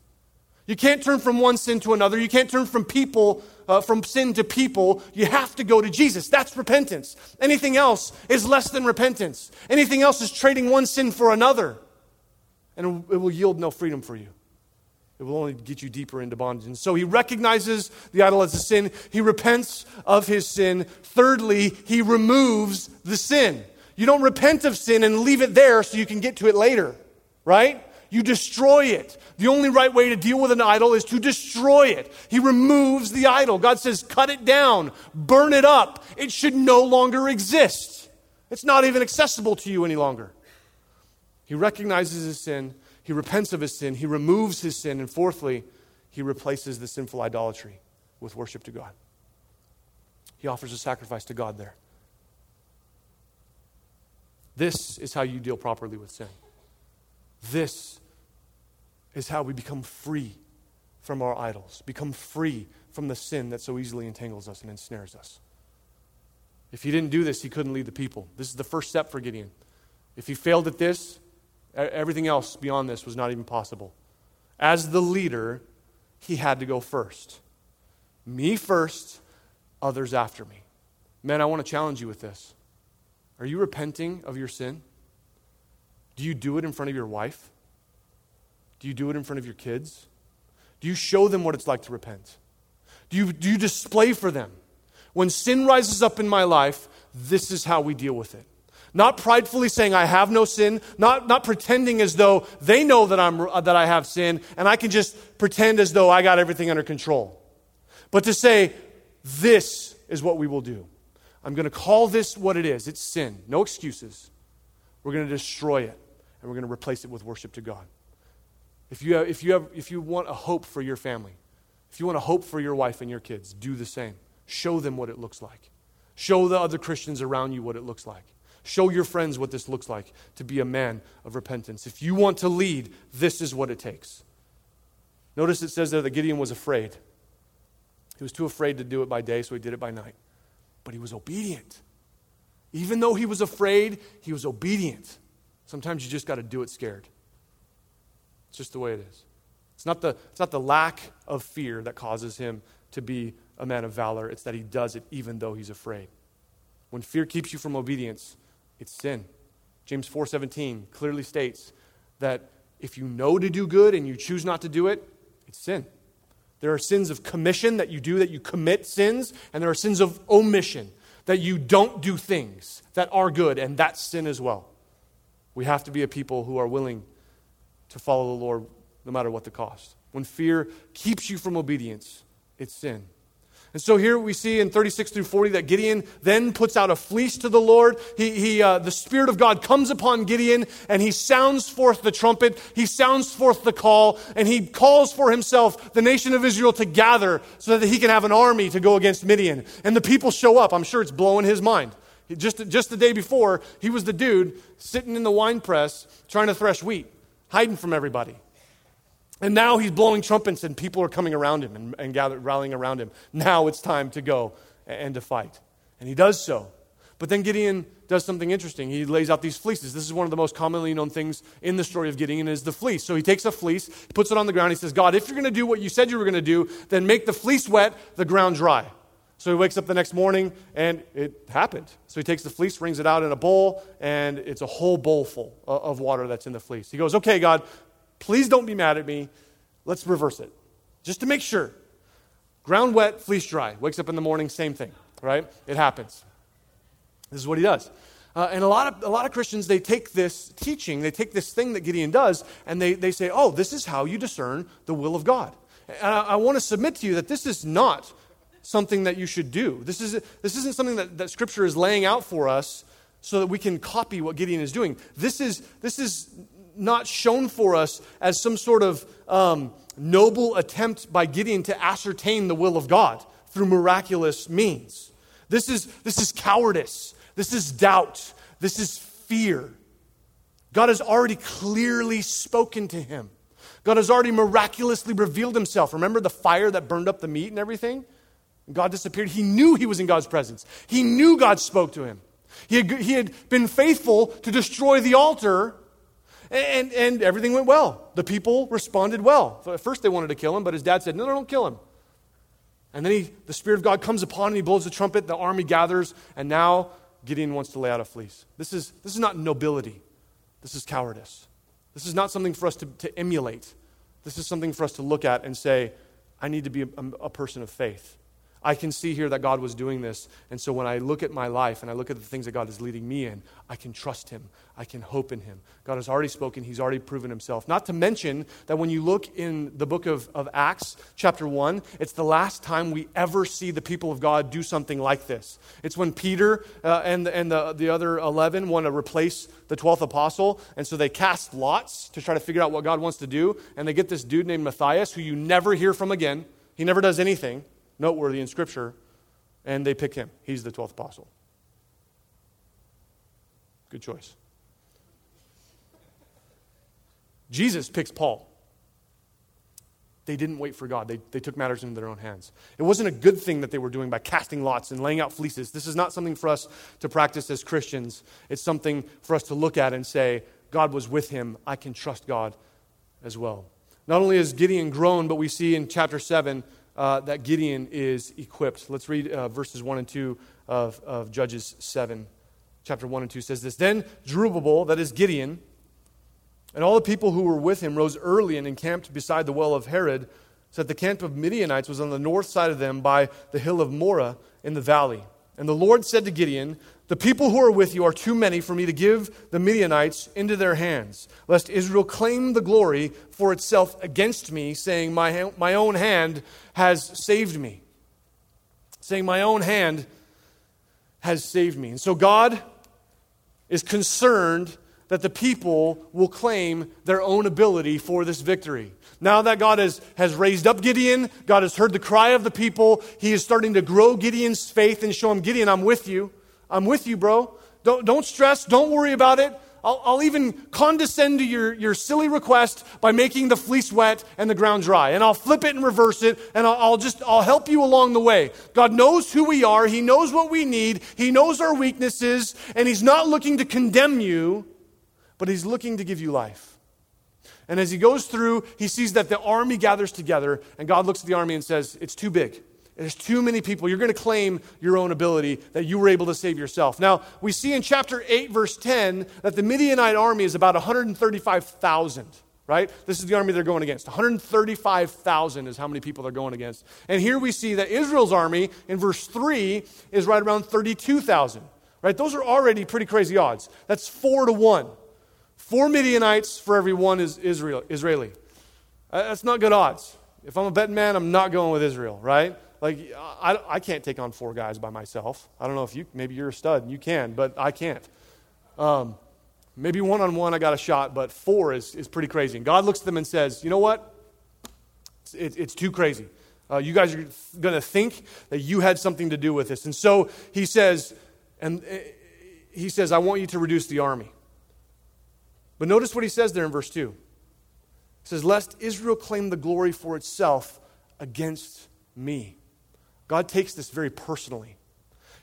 You can't turn from one sin to another. You can't turn from people, uh, from sin to people. You have to go to Jesus. That's repentance. Anything else is less than repentance. Anything else is trading one sin for another. And it will yield no freedom for you. It will only get you deeper into bondage. And so he recognizes the idol as a sin. He repents of his sin. Thirdly, he removes the sin. You don't repent of sin and leave it there so you can get to it later, right? You destroy it. The only right way to deal with an idol is to destroy it. He removes the idol. God says, cut it down, burn it up. It should no longer exist. It's not even accessible to you any longer. He recognizes his sin, he repents of his sin, he removes his sin, and fourthly, he replaces the sinful idolatry with worship to God. He offers a sacrifice to God there. This is how you deal properly with sin. This is how we become free from our idols, become free from the sin that so easily entangles us and ensnares us. If he didn't do this, he couldn't lead the people. This is the first step for Gideon. If he failed at this, everything else beyond this was not even possible. As the leader, he had to go first. Me first, others after me. Man, I want to challenge you with this. Are you repenting of your sin? Do you do it in front of your wife? Do you do it in front of your kids? Do you show them what it's like to repent? Do you, do you display for them? When sin rises up in my life, this is how we deal with it. Not pridefully saying I have no sin, not, not pretending as though they know that, I'm, uh, that I have sin, and I can just pretend as though I got everything under control. But to say, this is what we will do. I'm going to call this what it is it's sin. No excuses. We're going to destroy it, and we're going to replace it with worship to God. If you, have, if, you have, if you want a hope for your family, if you want a hope for your wife and your kids, do the same. Show them what it looks like. Show the other Christians around you what it looks like. Show your friends what this looks like to be a man of repentance. If you want to lead, this is what it takes. Notice it says there that Gideon was afraid. He was too afraid to do it by day, so he did it by night. But he was obedient. Even though he was afraid, he was obedient. Sometimes you just got to do it scared. It's just the way it is. It's not, the, it's not the lack of fear that causes him to be a man of valor, it's that he does it even though he's afraid. When fear keeps you from obedience, it's sin. James 4:17 clearly states that if you know to do good and you choose not to do it, it's sin. There are sins of commission that you do that you commit sins, and there are sins of omission that you don't do things that are good, and that's sin as well. We have to be a people who are willing to follow the Lord no matter what the cost. When fear keeps you from obedience, it's sin. And so here we see in 36 through 40 that Gideon then puts out a fleece to the Lord. He, he, uh, the Spirit of God comes upon Gideon and he sounds forth the trumpet. He sounds forth the call and he calls for himself the nation of Israel to gather so that he can have an army to go against Midian. And the people show up. I'm sure it's blowing his mind. Just, just the day before, he was the dude sitting in the wine press trying to thresh wheat, hiding from everybody. And now he's blowing trumpets and people are coming around him and, and gather, rallying around him. Now it's time to go and to fight. And he does so. But then Gideon does something interesting. He lays out these fleeces. This is one of the most commonly known things in the story of Gideon is the fleece. So he takes a fleece, puts it on the ground. He says, God, if you're going to do what you said you were going to do, then make the fleece wet, the ground dry. So he wakes up the next morning and it happened. So he takes the fleece, brings it out in a bowl, and it's a whole bowl full of water that's in the fleece. He goes, Okay, God, Please don't be mad at me. Let's reverse it. Just to make sure. Ground wet, fleece dry. Wakes up in the morning, same thing, right? It happens. This is what he does. Uh, and a lot, of, a lot of Christians, they take this teaching, they take this thing that Gideon does, and they, they say, oh, this is how you discern the will of God. And I, I want to submit to you that this is not something that you should do. This, is, this isn't something that, that Scripture is laying out for us so that we can copy what Gideon is doing. This is, this is not shown for us as some sort of um, noble attempt by Gideon to ascertain the will of God through miraculous means. This is, this is cowardice. This is doubt. This is fear. God has already clearly spoken to him. God has already miraculously revealed himself. Remember the fire that burned up the meat and everything? God disappeared. He knew he was in God's presence. He knew God spoke to him. He had, he had been faithful to destroy the altar and, and everything went well. The people responded well. So at first they wanted to kill him, but his dad said, No, no, don't kill him. And then he, the Spirit of God comes upon him, he blows the trumpet, the army gathers, and now Gideon wants to lay out a fleece. This is, this is not nobility, this is cowardice. This is not something for us to, to emulate. This is something for us to look at and say, I need to be a, a person of faith. I can see here that God was doing this. And so when I look at my life and I look at the things that God is leading me in, I can trust Him. I can hope in Him. God has already spoken, He's already proven Himself. Not to mention that when you look in the book of, of Acts, chapter 1, it's the last time we ever see the people of God do something like this. It's when Peter uh, and, and the, the other 11 want to replace the 12th apostle. And so they cast lots to try to figure out what God wants to do. And they get this dude named Matthias, who you never hear from again. He never does anything noteworthy in Scripture, and they pick him. He's the 12th apostle. Good choice. Jesus picks Paul. They didn't wait for God. They, they took matters into their own hands. It wasn't a good thing that they were doing by casting lots and laying out fleeces. This is not something for us to practice as Christians. It's something for us to look at and say, God was with him. I can trust God as well. Not only has Gideon grown, but we see in chapter 7 uh, that Gideon is equipped. Let's read uh, verses 1 and 2 of, of Judges 7. Chapter 1 and 2 says this Then Jerubbaal, that is Gideon, and all the people who were with him rose early and encamped beside the well of Harod, so that the camp of Midianites was on the north side of them by the hill of Moreh in the valley. And the Lord said to Gideon, The people who are with you are too many for me to give the Midianites into their hands, lest Israel claim the glory for itself against me, saying, My, my own hand has saved me. Saying, My own hand has saved me. And so God is concerned that the people will claim their own ability for this victory. Now that God has, has raised up Gideon, God has heard the cry of the people, he is starting to grow Gideon's faith and show him, Gideon, I'm with you. I'm with you, bro. Don't, don't stress. Don't worry about it. I'll, I'll, even condescend to your, your silly request by making the fleece wet and the ground dry. And I'll flip it and reverse it, and I'll, I'll just, I'll help you along the way. God knows who we are. He knows what we need. He knows our weaknesses, and He's not looking to condemn you, but He's looking to give you life. And as he goes through, he sees that the army gathers together, and God looks at the army and says, It's too big. There's too many people. You're going to claim your own ability that you were able to save yourself. Now, we see in chapter 8, verse 10, that the Midianite army is about 135,000, right? This is the army they're going against. 135,000 is how many people they're going against. And here we see that Israel's army, in verse 3, is right around 32,000, right? Those are already pretty crazy odds. That's four to one. Four Midianites for every one is Israel, Israeli. Uh, that's not good odds. If I'm a betting man, I'm not going with Israel, right? Like, I, I can't take on four guys by myself. I don't know if you, maybe you're a stud and you can, but I can't. Um, maybe one on one I got a shot, but four is, is pretty crazy. And God looks at them and says, You know what? It's, it, it's too crazy. Uh, you guys are going to think that you had something to do with this. And so he says, and uh, he says, I want you to reduce the army. But notice what he says there in verse 2. He says, Lest Israel claim the glory for itself against me. God takes this very personally.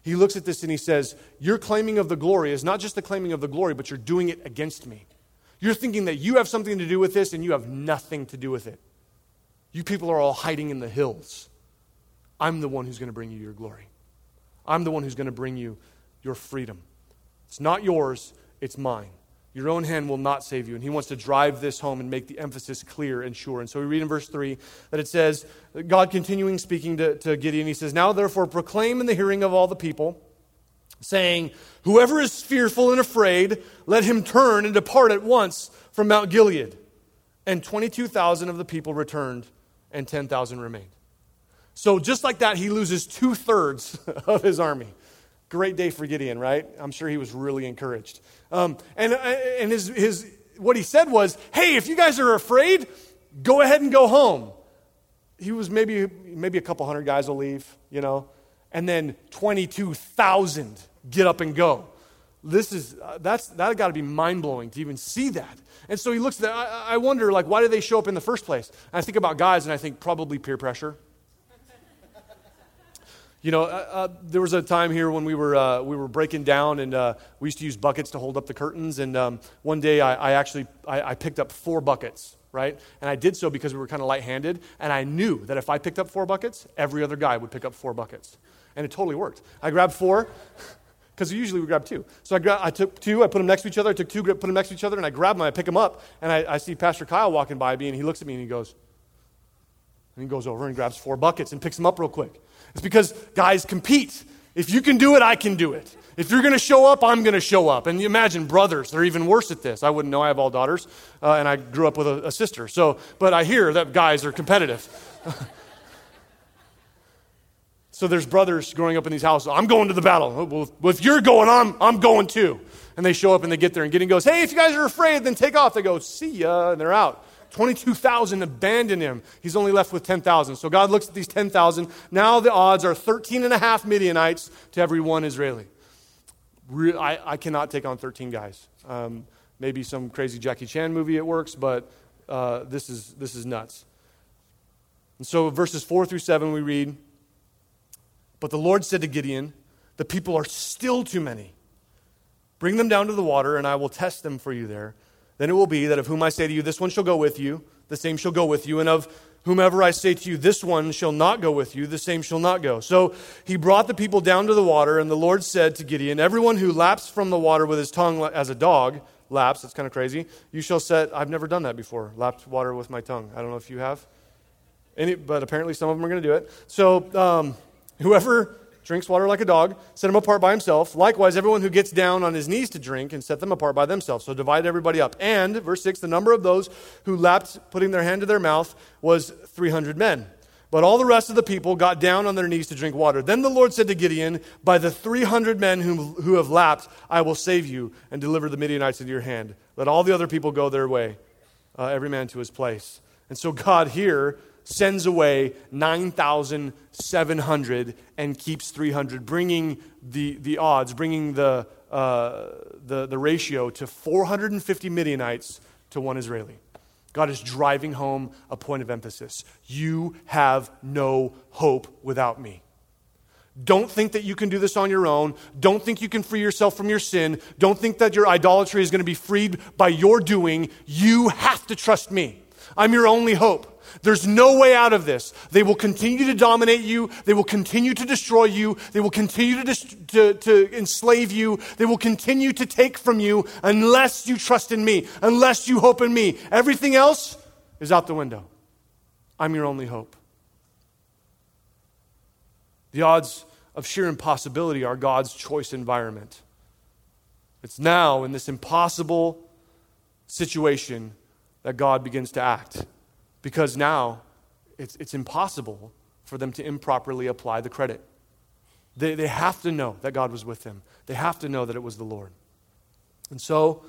He looks at this and he says, Your claiming of the glory is not just the claiming of the glory, but you're doing it against me. You're thinking that you have something to do with this and you have nothing to do with it. You people are all hiding in the hills. I'm the one who's going to bring you your glory. I'm the one who's going to bring you your freedom. It's not yours, it's mine. Your own hand will not save you. And he wants to drive this home and make the emphasis clear and sure. And so we read in verse 3 that it says, God continuing speaking to, to Gideon, he says, Now therefore proclaim in the hearing of all the people, saying, Whoever is fearful and afraid, let him turn and depart at once from Mount Gilead. And 22,000 of the people returned, and 10,000 remained. So just like that, he loses two thirds [laughs] of his army. Great day for Gideon, right? I'm sure he was really encouraged. Um, and uh, and his, his, what he said was, hey, if you guys are afraid, go ahead and go home. He was maybe, maybe a couple hundred guys will leave, you know, and then 22,000 get up and go. This is, uh, that's, that got to be mind blowing to even see that. And so he looks at that. I, I wonder, like, why did they show up in the first place? And I think about guys, and I think probably peer pressure. You know, uh, uh, there was a time here when we were, uh, we were breaking down and uh, we used to use buckets to hold up the curtains. And um, one day I, I actually I, I, picked up four buckets, right? And I did so because we were kind of light-handed. And I knew that if I picked up four buckets, every other guy would pick up four buckets. And it totally worked. I grabbed four [laughs] because usually we grab two. So I, gra- I took two, I put them next to each other. I took two, put them next to each other, and I grab them, I pick them up. And I, I see Pastor Kyle walking by me, and he looks at me and he goes, and he goes over and grabs four buckets and picks them up real quick. It's because guys compete. If you can do it, I can do it. If you're going to show up, I'm going to show up. And you imagine brothers, they're even worse at this. I wouldn't know. I have all daughters, uh, and I grew up with a, a sister. So, but I hear that guys are competitive. [laughs] so there's brothers growing up in these houses. I'm going to the battle. Well, if you're going, I'm, I'm going too. And they show up and they get there, and Gideon goes, Hey, if you guys are afraid, then take off. They go, See ya, and they're out. 22,000 abandon him. He's only left with 10,000. So God looks at these 10,000. Now the odds are 13 and a half Midianites to every one Israeli. I, I cannot take on 13 guys. Um, maybe some crazy Jackie Chan movie it works, but uh, this, is, this is nuts. And so verses 4 through 7 we read, But the Lord said to Gideon, The people are still too many. Bring them down to the water, and I will test them for you there Then it will be that of whom I say to you, This one shall go with you, the same shall go with you, and of whomever I say to you, This one shall not go with you, the same shall not go. So he brought the people down to the water, and the Lord said to Gideon, Everyone who laps from the water with his tongue as a dog, laps, that's kind of crazy, you shall set, I've never done that before, lapped water with my tongue. I don't know if you have. Any, but apparently some of them are going to do it. So um, whoever drinks water like a dog, set him apart by himself. Likewise, everyone who gets down on his knees to drink and set them apart by themselves. So divide everybody up. And, verse 6, the number of those who lapped, putting their hand to their mouth, was 300 men. But all the rest of the people got down on their knees to drink water. Then the Lord said to Gideon, By the 300 men who have lapped, I will save you and deliver the Midianites into your hand. Let all the other people go their way, uh, every man to his place. And so God here sends away 9,700 and keeps 300, bringing the, the odds, bringing the, uh, the, the ratio to 450 Midianites to one Israeli. God is driving home a point of emphasis. You have no hope without me. Don't think that you can do this on your own. Don't think you can free yourself from your sin. Don't think that your idolatry is going to be freed by your doing. You have to trust me. I'm your only hope. There's no way out of this. They will continue to dominate you. They will continue to destroy you. They will continue to, dis- to, to enslave you. They will continue to take from you unless you trust in me, unless you hope in me. Everything else is out the window. I'm your only hope. The odds of sheer impossibility are God's choice environment. It's now in this impossible situation that God begins to act because now it's, it's impossible for them to improperly apply the credit. They, they have to know that God was with them, they have to know that it was the Lord. And so,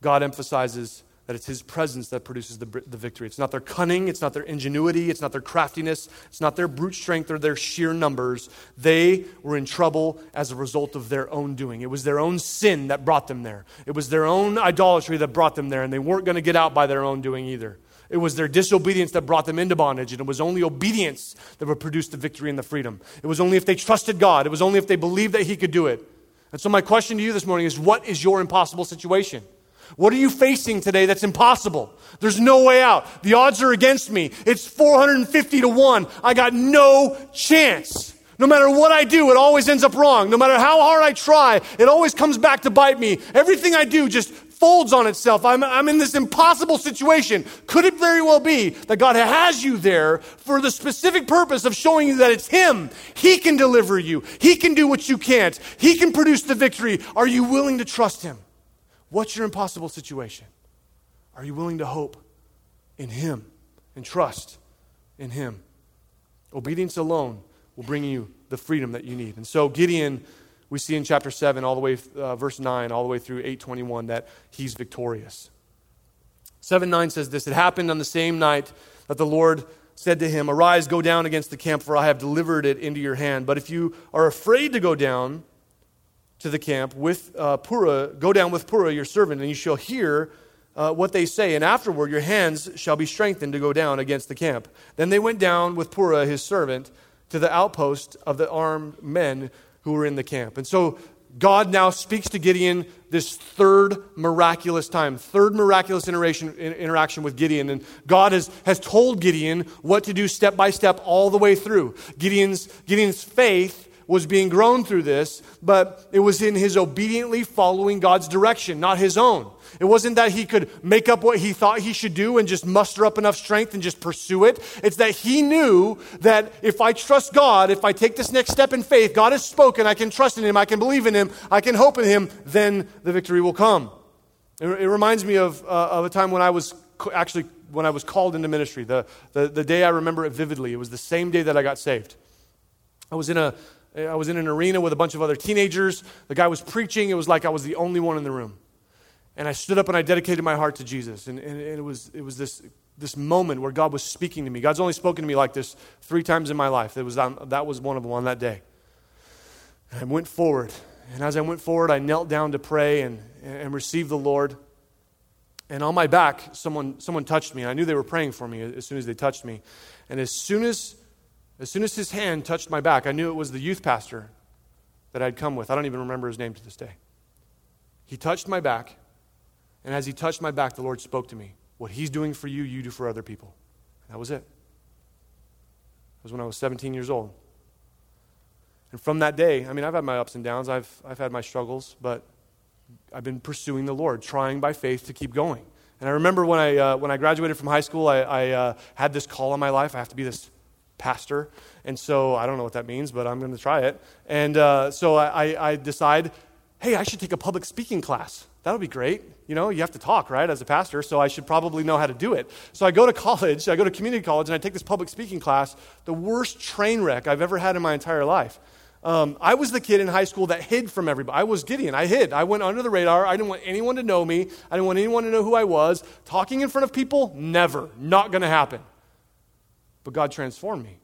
God emphasizes that it's His presence that produces the, the victory. It's not their cunning, it's not their ingenuity, it's not their craftiness, it's not their brute strength or their sheer numbers. They were in trouble as a result of their own doing. It was their own sin that brought them there, it was their own idolatry that brought them there, and they weren't going to get out by their own doing either. It was their disobedience that brought them into bondage, and it was only obedience that would produce the victory and the freedom. It was only if they trusted God, it was only if they believed that He could do it. And so, my question to you this morning is what is your impossible situation? What are you facing today that's impossible? There's no way out. The odds are against me. It's 450 to 1. I got no chance. No matter what I do, it always ends up wrong. No matter how hard I try, it always comes back to bite me. Everything I do just folds on itself. I'm, I'm in this impossible situation. Could it very well be that God has you there for the specific purpose of showing you that it's Him? He can deliver you, He can do what you can't, He can produce the victory. Are you willing to trust Him? What's your impossible situation? Are you willing to hope in Him and trust in Him? Obedience alone will bring you the freedom that you need. And so Gideon we see in chapter 7 all the way uh, verse 9 all the way through 821 that he's victorious 7 9 says this it happened on the same night that the lord said to him arise go down against the camp for i have delivered it into your hand but if you are afraid to go down to the camp with uh, purah go down with Purah, your servant and you shall hear uh, what they say, and afterward your hands shall be strengthened to go down against the camp. Then they went down with Purah, his servant to the outpost of the armed men who were in the camp. And so God now speaks to Gideon this third miraculous time, third miraculous interaction, interaction with Gideon. And God has, has told Gideon what to do step by step all the way through. Gideon's, Gideon's faith was being grown through this, but it was in his obediently following God's direction, not his own. It wasn't that he could make up what he thought he should do and just muster up enough strength and just pursue it. It's that he knew that if I trust God, if I take this next step in faith, God has spoken, I can trust in him, I can believe in him, I can hope in him, then the victory will come. It, it reminds me of, uh, of a time when I was actually when I was called into ministry. The, the, the day I remember it vividly. It was the same day that I got saved. I was in a I was in an arena with a bunch of other teenagers. The guy was preaching. It was like I was the only one in the room. And I stood up and I dedicated my heart to Jesus. And, and, and, it was, it was this, this moment where God was speaking to me. God's only spoken to me like this three times in my life. It was on, that was one of them on that day. And I went forward. And as I went forward, I knelt down to pray and, and receive the Lord. And on my back, someone, someone touched me. I knew they were praying for me as soon as they touched me. And as soon as, as soon as his hand touched my back, I knew it was the youth pastor that I'd come with. I don't even remember his name to this day. He touched my back And as he touched my back, the Lord spoke to me. What he's doing for you, you do for other people. And that was it. It was when I was 17 years old. And from that day, I mean, I've had my ups and downs, I've, I've had my struggles, but I've been pursuing the Lord, trying by faith to keep going. And I remember when I, uh, when I graduated from high school, I, I uh, had this call on my life. I have to be this pastor. And so I don't know what that means, but I'm going to try it. And uh, so I, I decide, hey, I should take a public speaking class. That'll be great. You know, you have to talk, right, as a pastor, so I should probably know how to do it. So I go to college, I go to community college, and I take this public speaking class, the worst train wreck I've ever had in my entire life. Um, I was the kid in high school that hid from everybody. I was Gideon. I hid. I went under the radar. I didn't want anyone to know me. I didn't want anyone to know who I was. Talking in front of people, never. Not going to happen. But God transformed me.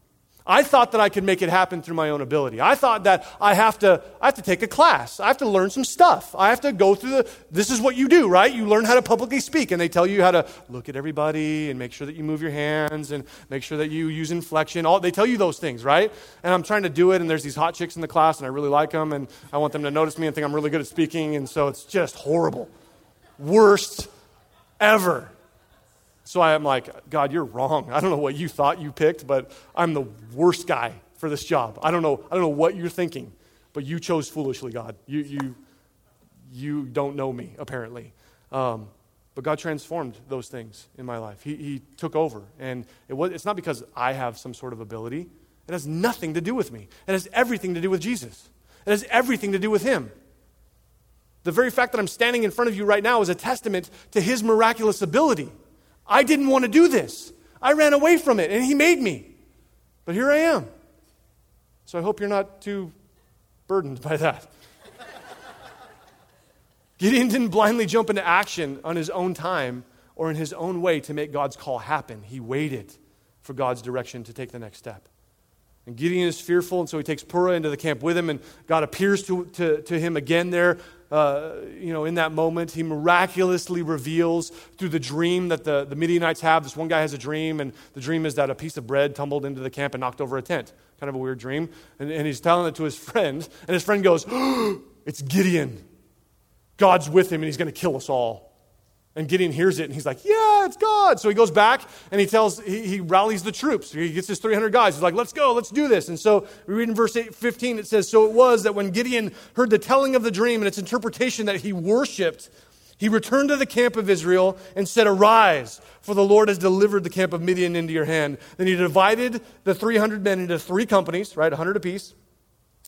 I thought that I could make it happen through my own ability. I thought that I have to, I have to take a class. I have to learn some stuff. I have to go through the, this is what you do, right? You learn how to publicly speak, and they tell you how to look at everybody and make sure that you move your hands and make sure that you use inflection. All, they tell you those things, right? And I'm trying to do it, and there's these hot chicks in the class, and I really like them, and I want them to notice me and think I'm really good at speaking, and so it's just horrible. Worst ever. So I'm like, God, you're wrong. I don't know what you thought you picked, but I'm the worst guy for this job. I don't know, I don't know what you're thinking, but you chose foolishly, God. You, you, you don't know me, apparently. Um, but God transformed those things in my life. He, he took over. And it was, it's not because I have some sort of ability, it has nothing to do with me. It has everything to do with Jesus, it has everything to do with Him. The very fact that I'm standing in front of you right now is a testament to His miraculous ability. I didn't want to do this. I ran away from it, and He made me. But here I am. So I hope you're not too burdened by that. [laughs] Gideon didn't blindly jump into action on his own time or in his own way to make God's call happen. He waited for God's direction to take the next step. And Gideon is fearful, and so he takes Purah into the camp with him, and God appears to, to, to him again there uh, you know, in that moment. He miraculously reveals through the dream that the, the Midianites have. This one guy has a dream, and the dream is that a piece of bread tumbled into the camp and knocked over a tent. Kind of a weird dream. And, and he's telling it to his friend, and his friend goes, oh, [gasps] It's Gideon. God's with him, and he's going to kill us all. And Gideon hears it and he's like, Yeah, it's God. So he goes back and he tells, he, he, rallies the troops. He gets his 300 guys. He's like, Let's go, let's do this. And so we read in verse 8, 15, it says, So it was that when Gideon heard the telling of the dream and its interpretation that he worshiped, he returned to the camp of Israel and said, Arise, for the Lord has delivered the camp of Midian into your hand. Then he divided the 300 men into three companies, right, 100 apiece.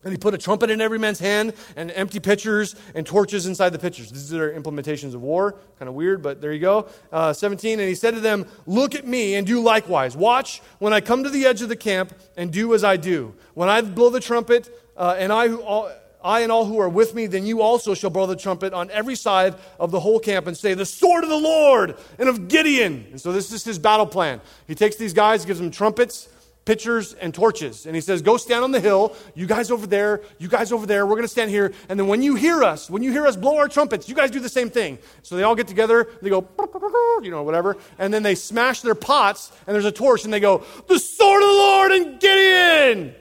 And he put a trumpet in every man's hand and empty pitchers and torches inside the pitchers. These are implementations of war. Kind of weird, but there you go. Uh, 17. And he said to them, Look at me and do likewise. Watch when I come to the edge of the camp and do as I do. When I blow the trumpet, uh, and I, who all, I and all who are with me, then you also shall blow the trumpet on every side of the whole camp and say, The sword of the Lord and of Gideon. And so this is his battle plan. He takes these guys, gives them trumpets pitchers and torches. And he says, Go stand on the hill. You guys over there, you guys over there. We're going to stand here. And then when you hear us, when you hear us blow our trumpets, you guys do the same thing. So they all get together. They go, you know, whatever. And then they smash their pots, and there's a torch, and they go, The sword of the Lord and Gideon!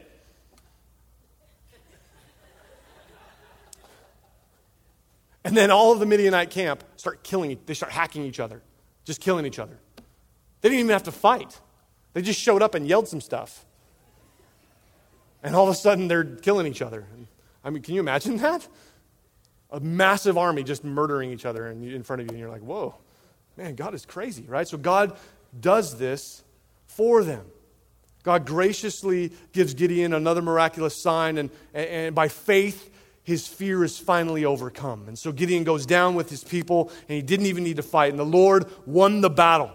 And then all of the Midianite camp start killing, they start hacking each other, just killing each other. They didn't even have to fight. They just showed up and yelled some stuff. And all of a sudden, they're killing each other. I mean, can you imagine [laughs] that? A massive army just murdering each other in front of you, and you're like, whoa, man, God is crazy, right? So God does this for them. God graciously gives Gideon another miraculous sign, and, and by faith, his fear is finally overcome. And so Gideon goes down with his people, and he didn't even need to fight. And the Lord won the battle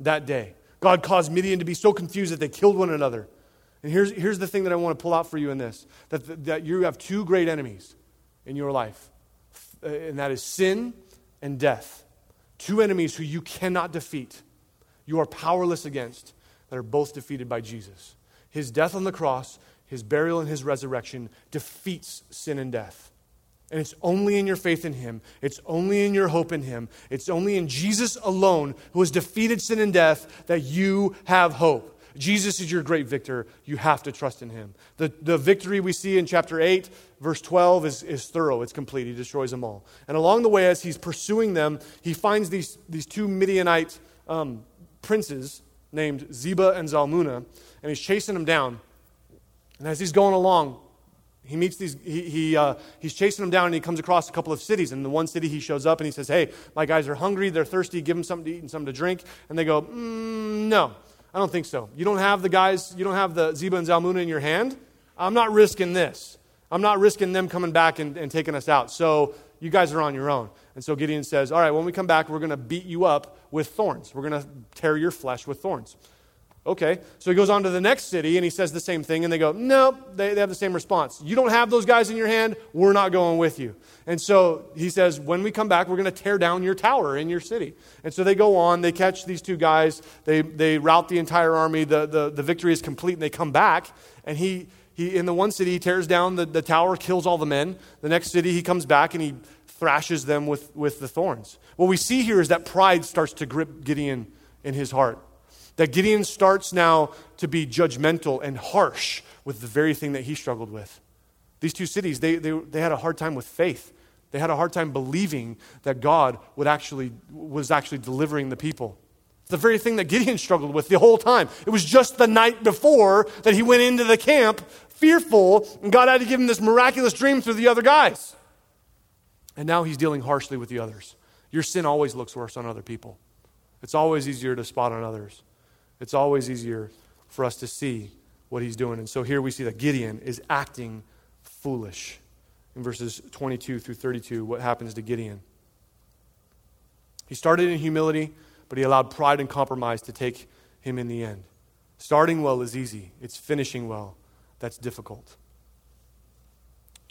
that day. God caused Midian to be so confused that they killed one another. And here's, here's the thing that I want to pull out for you in this that, that you have two great enemies in your life, uh, and that is sin and death. Two enemies who you cannot defeat, you are powerless against, that are both defeated by Jesus. His death on the cross, his burial, and his resurrection defeats sin and death. And it's only in your faith in Him. It's only in your hope in Him. It's only in Jesus alone, who has defeated sin and death, that you have hope. Jesus is your great victor. You have to trust in him. The, the victory we see in chapter 8, verse 12, is, is thorough. It's complete. He destroys them all. And along the way, as he's pursuing them, he finds these, these two Midianite um, princes named Zebah and Zalmunna, and he's chasing them down. And as he's going along, he meets these, he, he, uh, he's chasing them down and he comes across a couple of cities. And in the one city he shows up and he says, Hey, my guys are hungry, they're thirsty, give them something to eat and something to drink. And they go, mm, No, I don't think so. You don't have the guys, you don't have the Zebah and Zalmunna in your hand. I'm not risking this. I'm not risking them coming back and, and taking us out. So you guys are on your own. And so Gideon says, All right, when we come back, we're going to beat you up with thorns. We're going to tear your flesh with thorns. Okay, so he goes on to the next city and he says the same thing, and they go, No, they, they have the same response. You don't have those guys in your hand, we're not going with you. And so he says, When we come back, we're going to tear down your tower in your city. And so they go on, they catch these two guys, they, they rout the entire army, the, the, the victory is complete, and they come back, and he, he in the one city, he tears down the, the tower, kills all the men. The next city, he comes back and he thrashes them with, with the thorns. What we see here is that pride starts to grip Gideon in his heart. That Gideon starts now to be judgmental and harsh with the very thing that he struggled with. These two cities, they, they, they had a hard time with faith. They had a hard time believing that God would actually, was actually delivering the people. It's the very thing that Gideon struggled with the whole time. It was just the night before that he went into the camp fearful, and God had to give him this miraculous dream through the other guys. And now he's dealing harshly with the others. Your sin always looks worse on other people, it's always easier to spot on others it's always easier for us to see what he's doing. And so here we see that Gideon is acting foolish. In verses 22 through 32, what happens to Gideon? He started in humility, but he allowed pride and compromise to take him in the end. Starting well is easy, it's finishing well that's difficult.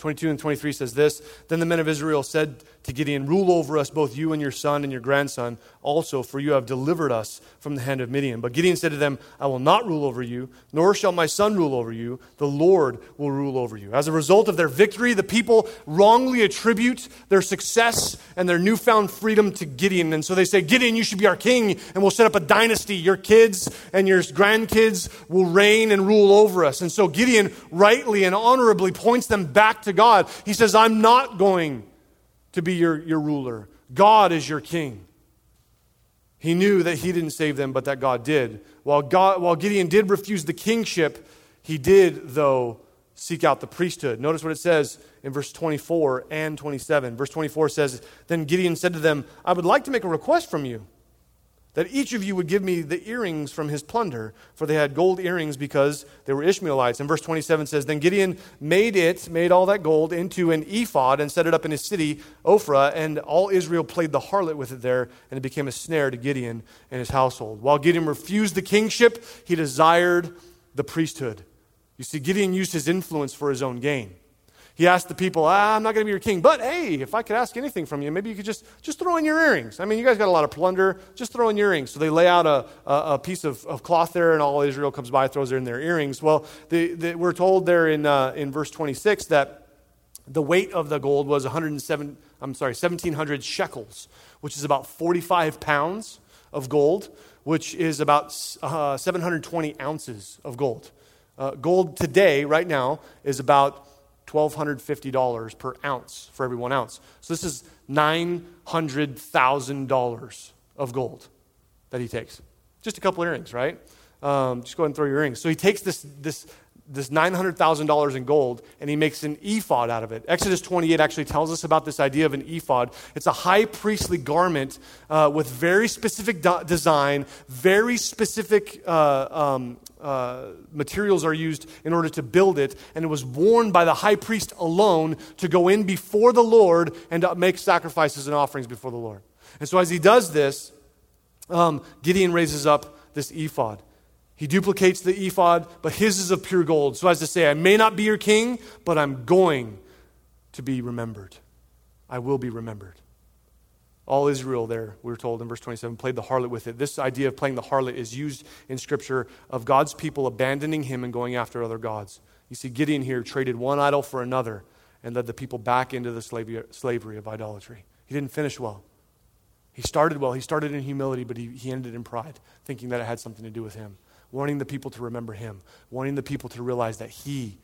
22 and 23 says this Then the men of Israel said to Gideon, Rule over us, both you and your son and your grandson, also, for you have delivered us from the hand of Midian. But Gideon said to them, I will not rule over you, nor shall my son rule over you. The Lord will rule over you. As a result of their victory, the people wrongly attribute their success and their newfound freedom to Gideon. And so they say, Gideon, you should be our king, and we'll set up a dynasty. Your kids and your grandkids will reign and rule over us. And so Gideon rightly and honorably points them back to to God. He says, I'm not going to be your, your ruler. God is your king. He knew that he didn't save them, but that God did. While, God, while Gideon did refuse the kingship, he did, though, seek out the priesthood. Notice what it says in verse 24 and 27. Verse 24 says, Then Gideon said to them, I would like to make a request from you that each of you would give me the earrings from his plunder, for they had gold earrings because they were Ishmaelites. And verse 27 says, Then Gideon made it, made all that gold into an ephod and set it up in his city, Ophrah, and all Israel played the harlot with it there, and it became a snare to Gideon and his household. While Gideon refused the kingship, he desired the priesthood. You see, Gideon used his influence for his own gain. He asked the people, ah, I'm not going to be your king, but hey, if I could ask anything from you, maybe you could just, just throw in your earrings. I mean, you guys got a lot of plunder, just throw in your earrings. So they lay out a, a, a piece of, of, cloth there, and all Israel comes by, throws in their earrings. Well, the, the, we're told there in, uh, in verse 26 that the weight of the gold was 107, I'm sorry, 1,700 shekels, which is about 45 pounds of gold, which is about uh, 720 ounces of gold. Uh, gold today, right now, is about $1,250 per ounce for every one ounce. So this is $900,000 of gold that he takes. Just a couple earrings, right? Um, just go ahead and throw your earrings. So he takes this, this this $900,000 in gold and he makes an ephod out of it. Exodus 28 actually tells us about this idea of an ephod. It's a high priestly garment uh, with very specific do- design, very specific uh, um, uh, materials are used in order to build it, and it was worn by the high priest alone to go in before the Lord and make sacrifices and offerings before the Lord. And so as he does this, um, Gideon raises up this ephod. He duplicates the ephod, but his is of pure gold. So as to say, I may not be your king, but I'm going to be remembered. I will be remembered. All Israel, there, we are told in verse 27, played the harlot with it. This idea of playing the harlot is used in Scripture of God's people abandoning him and going after other gods. You see, Gideon here traded one idol for another and led the people back into the slavery of idolatry. He didn't finish well. He started well. He started in humility, but he, he ended in pride, thinking that it had something to do with him. Wanting the people to remember him, wanting the people to realize that he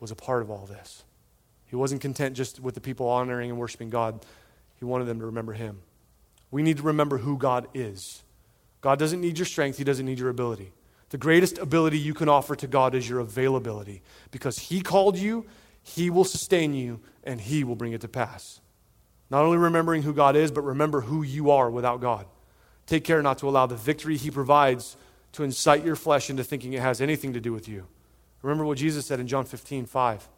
was a part of all this. He wasn't content just with the people honoring and worshiping God, he wanted them to remember him. We need to remember who God is. God doesn't need your strength, He doesn't need your ability. The greatest ability you can offer to God is your availability because He called you, He will sustain you, and He will bring it to pass. Not only remembering who God is, but remember who you are without God. Take care not to allow the victory He provides to incite your flesh into thinking it has anything to do with you. Remember what Jesus said in John 15, 5.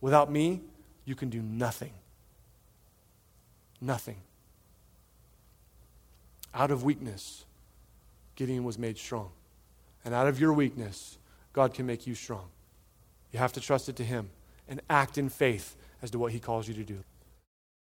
Without me, you can do nothing. Nothing. Out of weakness, Gideon was made strong. And out of your weakness, God can make you strong. You have to trust it to Him and act in faith as to what He calls you to do.